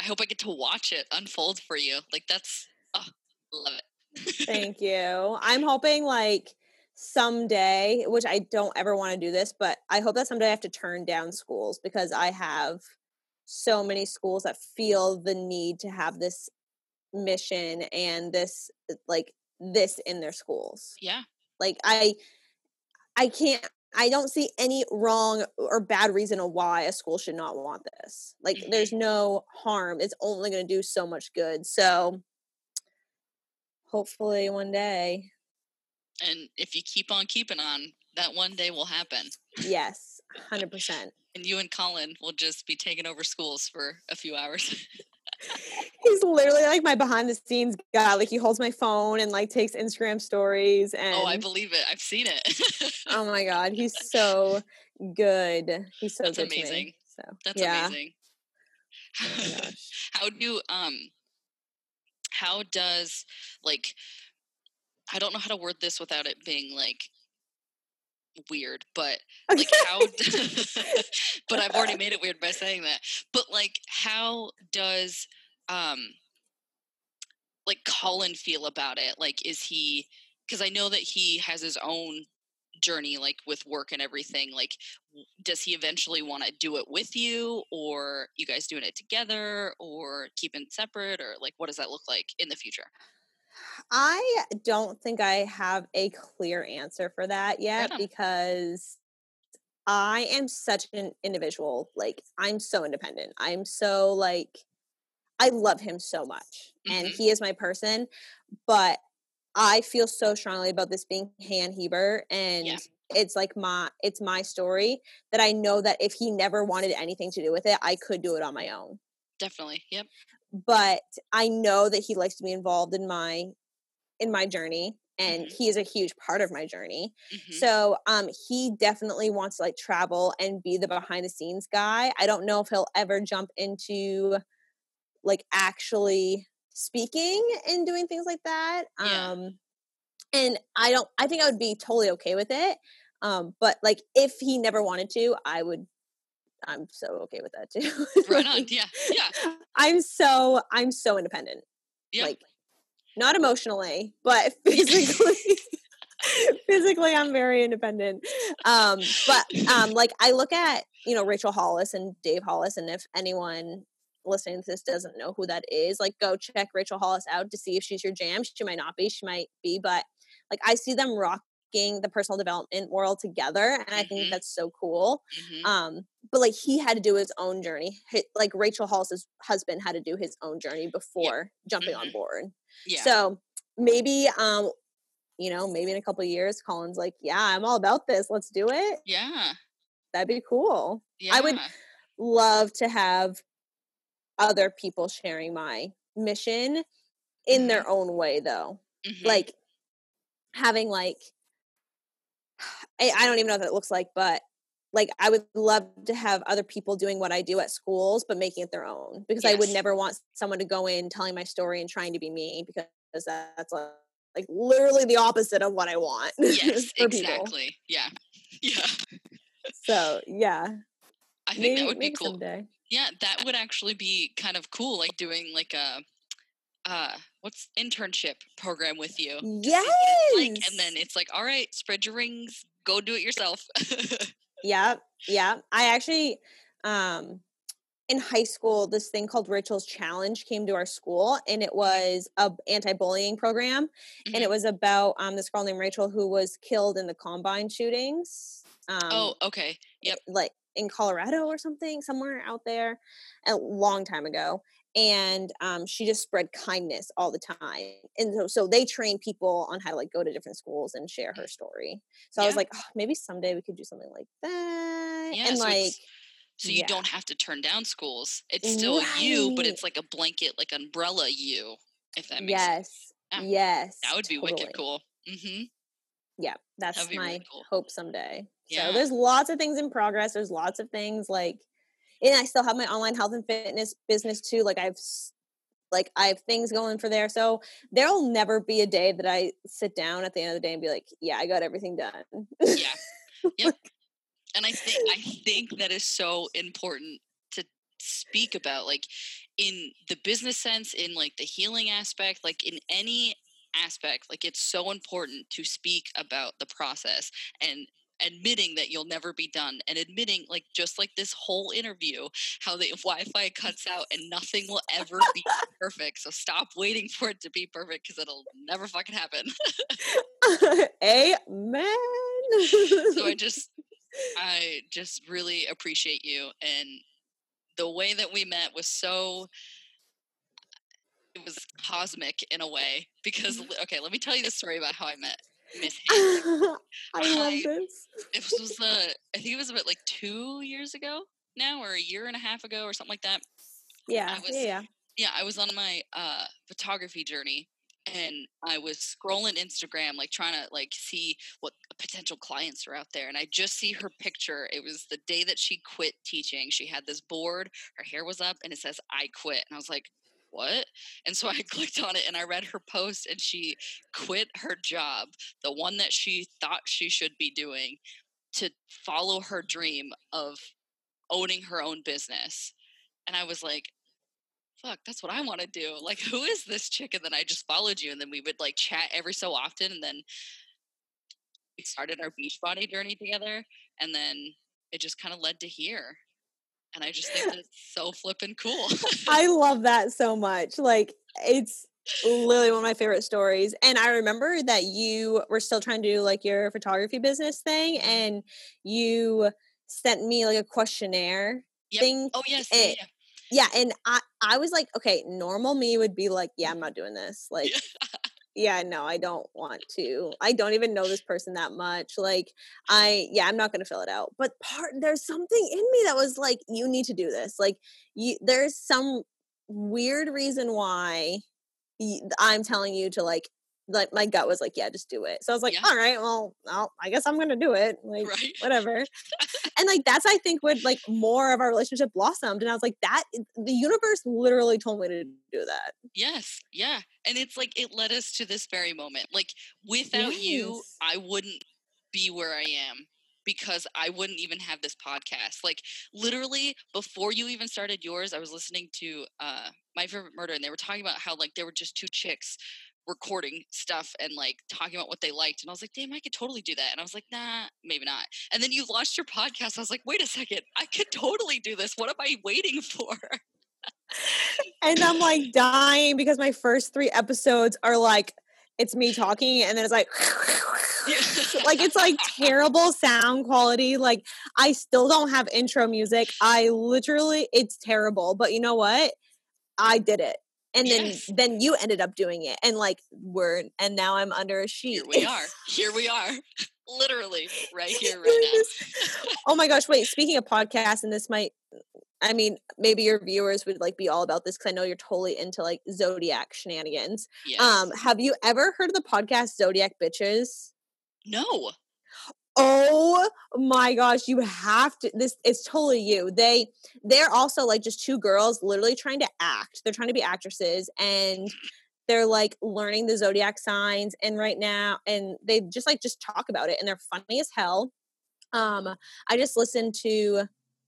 I hope I get to watch it unfold for you. Like that's, oh, love it. Thank <laughs> you. I'm hoping like someday, which I don't ever want to do this, but I hope that someday I have to turn down schools because I have so many schools that feel the need to have this mission and this uh, like this in their schools. yeah, Like I I can't I don't see any wrong or bad reason of why a school should not want this. Like there's mm-hmm. no harm. It's only going to do so much good. So hopefully one day. and if you keep on keeping on, that one day will happen. Yes, 100%. And you and Colin will just be taking over schools for a few hours. <laughs> He's literally like my behind the scenes guy. Like he holds my phone and like takes Instagram stories and oh, I believe it. I've seen it. oh my god, <laughs> he's so good. He's so That's good amazing. me. So That's yeah. amazing. Oh <laughs> how do um how does like I don't know how to word this without it being like weird, but like how <laughs> but I've already made it weird by saying that. But like how does um like Colin feel about it? Like is he because I know that he has his own journey like with work and everything like does he eventually want to do it with you or you guys doing it together or keeping separate or like what does that look like in the future I don't think I have a clear answer for that yet because I am such an individual. Like, I'm so independent. I'm so, like, I love him so much and Mhm. he is my person. But I feel so strongly about this being Han Hebert and it's like my it's my story that I know that if he never wanted anything to do with it, I could do it on my own definitely yep but I know that he likes to be involved in my in my journey and Mhm. he is a huge part of my journey. Mhm. So um he definitely wants to like travel and be the behind the scenes guy. I don't know if he'll ever jump into like actually speaking and doing things like that. Yeah. Um and I don't I think I would be totally okay with it. Um but like if he never wanted to, I would I'm so okay with that too. right on <laughs> yeah yeah I'm so I'm so independent. yeah Like not emotionally, but <laughs> <laughs> physically. physically I'm very independent. Um but um like I look at, you know, Rachel Hollis and Dave Hollis and if anyone listening to this doesn't know who that is, like go check Rachel Hollis out to see if she's your jam. She might not be, she might be, but like I see them the personal development world together and I think that's so cool Mhm. um but like he had to do his own journey like rachel hollis's husband had to do his own journey before jumping on Mhm. board yeah. so maybe um you know maybe in a couple years colin's like yeah i'm all about this let's do it. Yeah. That'd be cool. Yeah I would- love to have other people sharing my mission in their own way though Mhm. like having like I, I don't even know what that looks like, but like I would love to have other people doing what I do at schools, but making it their own because I would never want someone to go in telling my story and trying to be me because that's like, like literally the opposite of what I want. yes <laughs> for people. exactly yeah <laughs> yeah So yeah, I think maybe, that would be cool someday. Yeah, that would actually be kind of cool, like doing like a uh what's internship program with you. Yes. like, and then it's like, all right, spread your rings, go do it yourself. <laughs> Yeah, yeah. I actually, um, in high school, this thing called Rachel's Challenge came to our school, and it was a anti-bullying program, and Mhm. it was about um this girl named Rachel who was killed in the Columbine shootings. Um, oh, okay. Yep. like in Colorado or something, somewhere out there, a long time ago. And um, she just spread kindness all the time, and so, so they train people on how to like go to different schools and share her story. So I was like, oh, maybe someday we could do something like that, Yeah, and so like, So you yeah. don't have to turn down schools. It's still you, but it's like a blanket, like umbrella you, if that makes sense. yes, Yeah. yes, That would be totally. wicked cool. Mm-hmm. Yeah, that's my really cool. hope someday. Yeah. So there's lots of things in progress. There's lots of things like, and I still have my online health and fitness business too. Like I've, like I have things going for there. So there'll never be a day that I sit down at the end of the day and be like, yeah, I got everything done. Yeah. <laughs> Yep. and I think I think that is so important to speak about, like in the business sense, in like the healing aspect, like in any aspect, like it's so important to speak about the process and admitting that you'll never be done and admitting like just like this whole interview how the wi-fi cuts out and nothing will ever be <laughs> perfect so stop waiting for it to be perfect because it'll never fucking happen <laughs> Amen. <laughs> so I just I just really appreciate you and the way that we met was so it was cosmic in a way because mm-hmm. okay, let me tell you the story about how I met. <laughs> I love I- this. It was uh, I think it was about like 2 years ago now or a year and a half ago or something like that. Yeah, was- yeah, yeah. yeah, I was on my uh, photography journey and I was scrolling Instagram, like trying to like see what potential clients are out there. And I just see her picture. It was the day that she quit teaching. She had this board, her hair was up, and it says "I quit." And I was like, what? And so I <laughs> clicked on it and I read her post and she quit her job, the one that she thought she should be doing, to follow her dream of owning her own business. And I was like, fuck, that's what I want to do. Like, <laughs> who is this chick? And then I just followed you. And then we would like chat every so often. And then we started our Beachbody journey together. And then it just kind of led to here. And I just think that's so flippin' cool. I <laughs> love that so much. Like, it's literally one of my favorite stories. And I remember that you were still trying to do like your photography business thing Mm-hmm. and you sent me like a questionnaire Yep. thing. oh, yes. Yeah, Yeah, and I I was like, okay, normal me would be like, yeah, I'm not doing this. <laughs> Like yeah, no, I don't want to. I don't even know this person that much. Like I yeah, I'm not to fill it out. But part there's something in me that was like you need to do this. Like you there's some weird reason why i'm telling you to like like my gut was like, yeah, just do it. So I was like, Yeah. all right, well, I'll, I guess I'm gonna do it. Like, Right. whatever. <laughs> and like that's I think would like more of our relationship blossomed. And I was like, that the universe literally told me to do that. Yes, yeah. And it's like it led us to this very moment. Like without you, I wouldn't be where I am because I wouldn't even have this podcast. Like literally before you even started yours, I was listening to uh My Favorite Murder and they were talking about how like there were just two chicks recording stuff and like talking about what they liked and I was like, "Damn, I could totally do that." And I was like, "Nah, maybe not." And then you launched your podcast. I was like, "Wait a second. I could totally do this. What am I waiting for?" and I'm like dying because my first three episodes are like it's me talking and then it's like <laughs> like it's like terrible sound quality like I still don't have intro music I literally it's terrible but you know what I did it and then Yes. then you ended up doing it and like we're and now I'm under a sheet Here we are. Here we are. <laughs> Literally right <laughs> here, right now. oh my gosh wait speaking of podcasts and this might I mean, maybe your viewers would like be all about this because I know you're totally into like zodiac shenanigans. Yes. Um, have you ever heard of the podcast Zodiac Bitches? no. Oh my gosh, you have to this is totally you. They they're also like just two girls literally trying to act. They're trying to be actresses and they're like learning the zodiac signs and right now and they just like just talk about it and they're funny as hell. Um I just listened to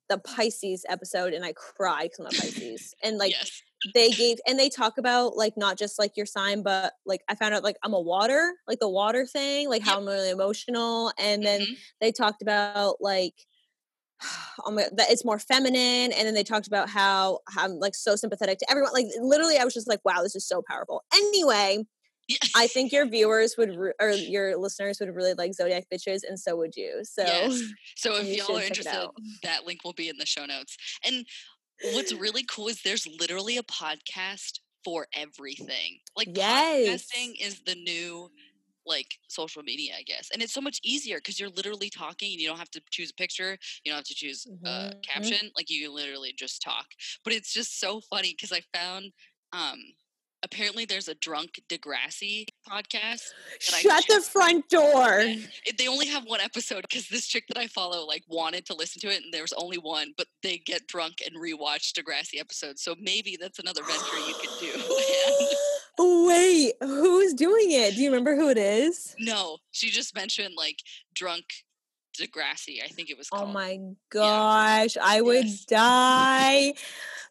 the Pisces episode and I cried because I'm a Pisces. And like yes. They gave and they talk about like not just like your sign but like i found out like i'm a water like the water thing like how Yep. i'm really emotional and then Mhm. they talked about like <sighs> oh my, that it's more feminine and then they talked about how, how i'm like so sympathetic to everyone like literally i was just like wow this is so powerful anyway i think your viewers would re- or your listeners would really like zodiac bitches and so would you so Yes. So <laughs> if y'all are should check it interested, that link will be in the show notes. And what's really cool is there's literally a podcast for everything. Like Yes. podcasting is the new like social media, I guess. And it's so much easier because you're literally talking and you don't have to choose a picture, you don't have to choose a Mhm. caption. Like you literally just talk. But it's just so funny because I found um apparently there's a drunk Degrassi podcast. that I shut the front door <laughs> they only have one episode because this chick that I follow like wanted to listen to it, and there's only one. But they get drunk and rewatch Degrassi episodes, so maybe that's another venture you could do. <laughs> <gasps> Wait, who's doing it? Do you remember who it is? no, she just mentioned like drunk Degrassi. I think it was Oh my gosh, I would Yes. die.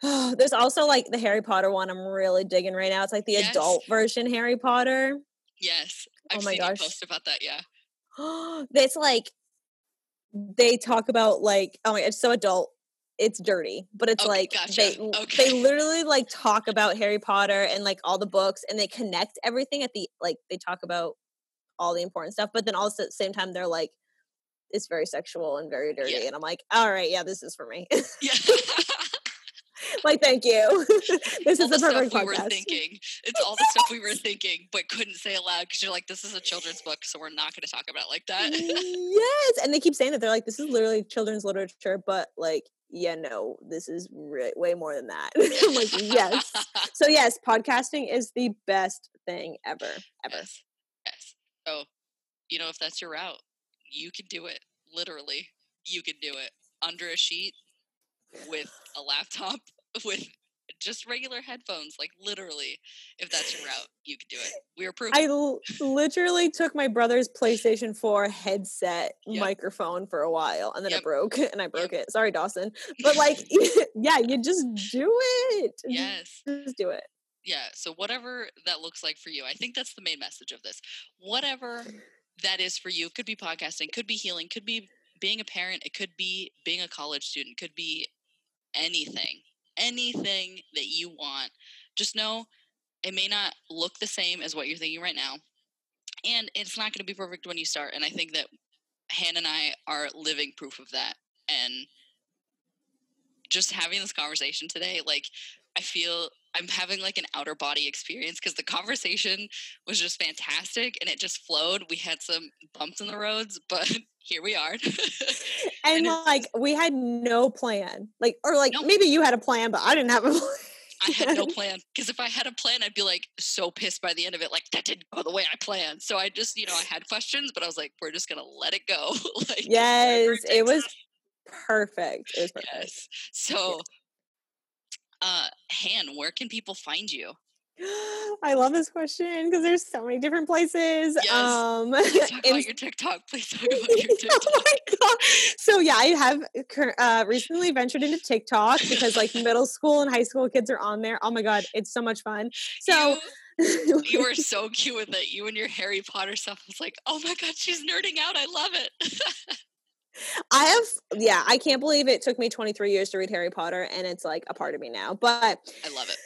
<gasps> There's also like the Harry Potter one I'm really digging right now. It's like the Yes. adult version Harry Potter. Yes, Oh I've my seen gosh. post about that. Yeah, <gasps> It's like they talk about like oh my it's so adult. It's dirty, but it's Okay, like gotcha. they they literally like talk about Harry Potter and like all the books and they connect everything at the like they talk about all the important stuff, but then also at the same time they're like it's very sexual and very dirty. Yeah. And I'm like, all right, yeah, this is for me. yeah. <laughs> <laughs> like, thank you. <laughs> this all is the the perfect stuff we were podcast. thinking. It's all the <laughs> stuff we were thinking, but couldn't say aloud because you're like, this is a children's book, so we're not going to talk about it like that. yes, and they keep saying that they're like, this is literally children's literature, but like, yeah, no, this is re- way more than that. <laughs> I'm like, yes. So yes, podcasting is the best thing ever, ever. Yes. Yes. So, you know, if that's your route, you can do it. Literally, you can do it under a sheet with a laptop <laughs> with just regular headphones. Like literally, if that's your route, you can do it. We approve. I l- literally took my brother's PlayStation 4 headset Yep. microphone for a while and then Yep. it broke <laughs> and I broke it. Sorry, Dawson. But like, <laughs> yeah, you just do it. yes. Just do it. Yeah. So whatever that looks like for you, I think that's the main message of this. Whatever that is for you, could be podcasting, could be healing, could be being a parent, it could be being a college student, could be anything. Anything that you want. Just know it may not look the same as what you're thinking right now. And it's not going to be perfect when you start. And I think that Hannah and I are living proof of that. And just having this conversation today, like, I feel I'm having like an outer body experience because the conversation was just fantastic and it just flowed. We had some bumps in the roads, <laughs> but here we are. <laughs> And, And like, we had no plan. Like, or like, maybe you had a plan, but I didn't have a <laughs> plan. I had no plan because if I had a plan, I'd be like so pissed by the end of it. Like that didn't go the way I planned. So I just, you know, I had questions, but I was like, we're just gonna let it go. <laughs> like yes, it was perfect. It was perfect. yes. So, uh, Han, where can people find you? I love this question because there's so many different places. Yes. Um, Please talk <laughs> about your TikTok. Please talk <laughs> about your oh my god! So yeah, I have cur- uh, recently ventured into TikTok because like middle school and high school kids are on there. Oh my god, it's so much fun. So you, <laughs> you were so cute with it. You and your Harry Potter stuff. I was like, oh my god, she's nerding out. I love it. I have yeah, I can't believe it took me 23 years to read Harry Potter, and it's like a part of me now. But I love it.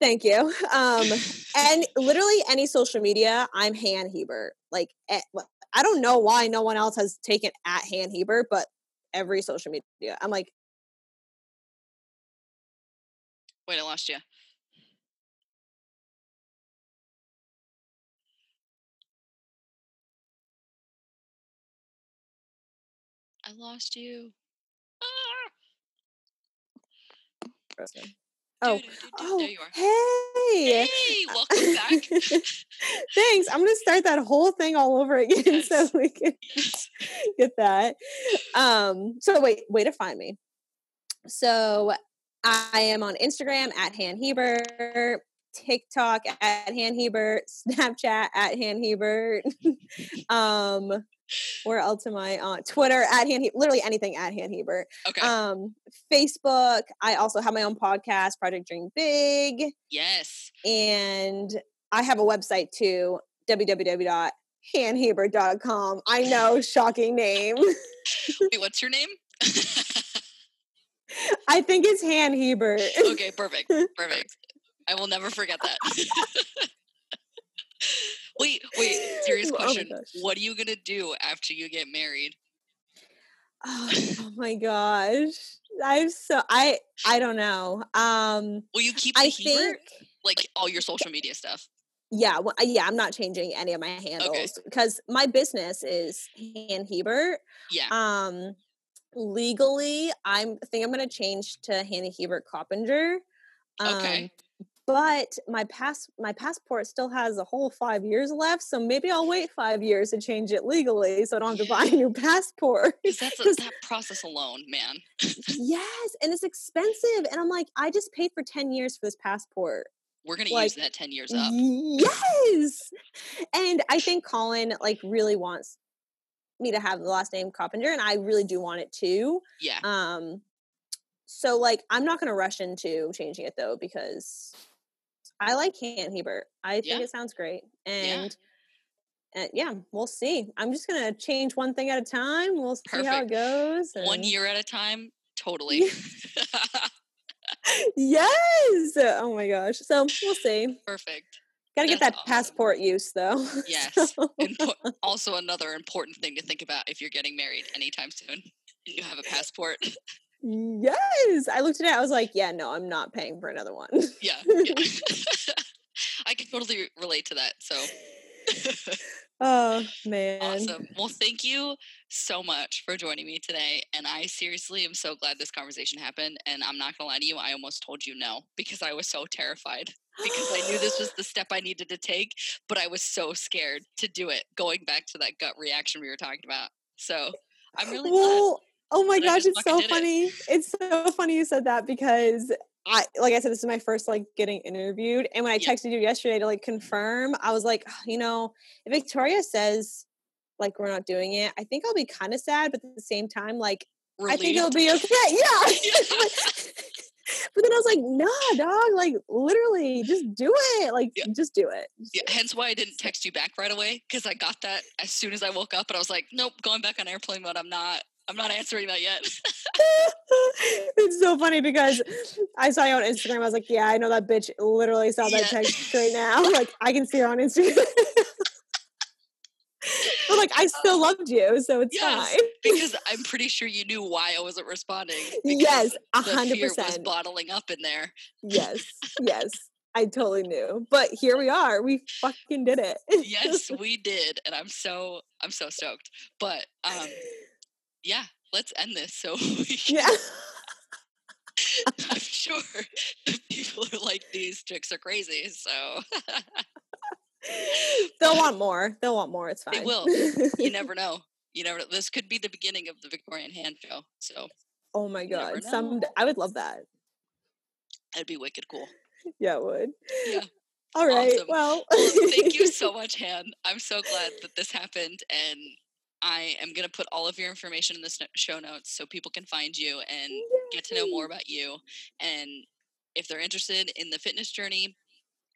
Thank you. <laughs> Um, <laughs> and literally any social media, I'm Han Hebert. Like eh, I don't know why no one else has taken at Han Hebert, but every social media, I'm like. Wait, I lost you. I lost you. Ah! Oh, oh, there you are. hey! Hey, <laughs> welcome back. <laughs> Thanks. I'm gonna start that whole thing all over again <laughs> so we can Yes. get that. Um, so wait, way to find me. So I am on Instagram at Han Hebert, TikTok at Han Hebert, Snapchat at Han Hebert. um, where else am I on? Twitter at Han, literally anything at Han Hebert. Okay. Um, Facebook. I also have my own podcast, Project Dream Big yes. and I have a website too, www.hanhebert.com. I know, shocking name. <laughs> Wait, what's your name? I think it's Han Hebert. okay, perfect. <laughs> Perfect. I will never forget that. <laughs> wait, wait, serious Oh question. gosh. what are you going to do after you get married? Oh, oh <laughs> my gosh. I'm so I I don't know. Um Will you keep the I Hebert? think like all your social media stuff? yeah, well, yeah, I'm not changing any of my handles because my business is Han Hebert. Yeah. Um legally, I'm I think I'm gonna change to Hannah Hebert Coppinger. Um, Okay. But my pass my passport still has a whole five years left, so maybe I'll wait five years to change it legally, so I don't have to buy a new <laughs> passport. that's a, that process alone, man. yes, and it's expensive, and I'm like, I just paid for ten years for this passport. We're going to Like, use that 10 years up. Yes. And I think Colin like really wants me to have the last name Coppinger and I really do want it too. Yeah. Um so like I'm not going to rush into changing it though because I like Hebert. I think Yeah. it sounds great. And uh, yeah, we'll see. I'm just going to change one thing at a time. We'll see how it goes. One year at a time. Totally. Yes. Oh my gosh. So we'll see. Perfect. Got to get that awesome. passport use though. <laughs> Yes. So- Impo- also, another important thing to think about if you're getting married anytime soon. <laughs> You have a passport. <laughs> Yes. I looked at it. I was like, yeah, no, I'm not paying for another one. yeah. yeah. <laughs> <laughs> I can totally relate to that. So <laughs> oh, man. awesome. Well, thank you so much for joining me today. And I seriously am so glad this conversation happened. And I'm not going to lie to you, I almost told you no because I was so terrified. <gasps> Because I knew this was the step I needed to take, but I was so scared to do it, going back to that gut reaction we were talking about. So I'm really glad. Oh my gosh, it's so did it. funny. It's so funny you said that because I like I said, this is my first like getting interviewed. And when I Yeah. texted you yesterday to like confirm, I was like, "Ah, you know, if Victoria says like we're not doing it, I think I'll be kind of sad, but at the same time, like I think it'll be okay. <laughs> Yeah. <laughs> <laughs> but then I was like, nah, dog, like literally just do it. Like Yeah. just do it. Just Yeah, do it. hence why I didn't text you back right away because I got that as soon as I woke up, and I was like, "Nope, going back on airplane mode. I'm not. I'm not answering that yet." <laughs> it's so funny because I saw you on Instagram. I was like, yeah, I know that bitch literally saw that Yeah. text right now. <laughs> Like I can see her on Instagram. <laughs> but like I still loved you, so it's Yes, fine. because I'm pretty sure you knew why I wasn't responding. Yes, because a the hundred fear was percent. bottling up in there. Yes, yes. I totally knew. But here we are. We fucking did it. Yes, we did, and I'm so I'm so stoked. But um, yeah, let's end this so <laughs> we can yeah. <laughs> I'm sure the people who like these chicks are crazy. So <laughs> They'll want more. They'll want more. It's fine. They will. you never know. You never. know. This could be the beginning of the Victorian Hand Show. So oh my god. Some. I would love that. that'd be wicked cool. Yeah, it would. Yeah. All right. Awesome. Well, Well, thank you so much, Han. I'm so glad that this happened, and I am gonna put all of your information in the show notes so people can find you and get to know more about you. And if they're interested in the fitness journey,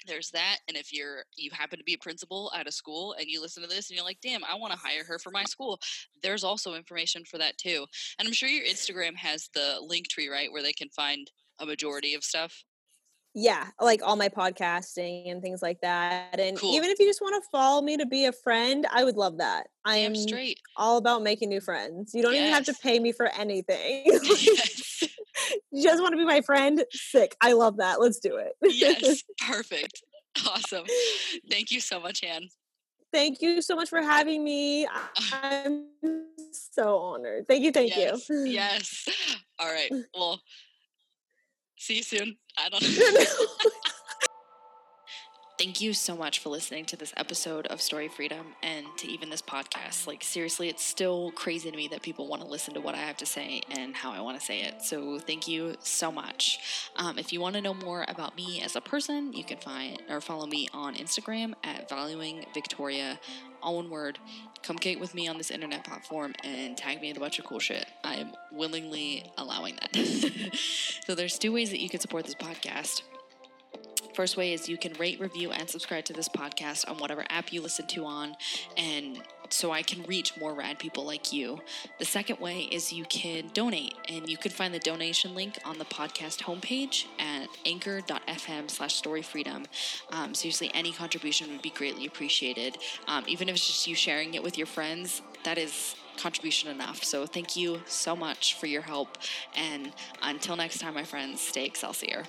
there's that. And if you're you happen to be a principal at a school and you listen to this and you're like, damn, I want to hire her for my school, there's also information for that too. And I'm sure your Instagram has the Linktree, right, where they can find a majority of stuff. Yeah, like all my podcasting and things like that. And Cool. even if you just want to follow me to be a friend, I would love that. I am straight. all about making new friends. You don't even have to pay me for anything. <laughs> <laughs> yes. you just want to be my friend? Sick. I love that. Let's do it. Yes. <laughs> Perfect. Awesome. Thank you so much, Han. thank you so much for having me. I'm so honored. Thank you. Thank yes. you. Yes. All right. Well, see you soon. I don't <laughs> <laughs> Thank you so much for listening to this episode of Story Freedom and to even this podcast. Like, seriously, it's still crazy to me that people want to listen to what I have to say and how I want to say it. So, thank you so much. Um, if you want to know more about me as a person, you can find or follow me on Instagram at Valuing Victoria, all one word. Come kate with me on this internet platform and tag me in a bunch of cool shit. I am willingly allowing that. <laughs> so, there's two ways that you can support this podcast. First way is you can rate, review, and subscribe to this podcast on whatever app you listen to on, and so I can reach more rad people like you. The second way is you can donate, and you can find the donation link on the podcast homepage at anchor.fm slash storyfreedom. Um, seriously, any contribution would be greatly appreciated. Um, even if it's just you sharing it with your friends, that is contribution enough. So thank you so much for your help, and until next time, my friends, stay Excelsior.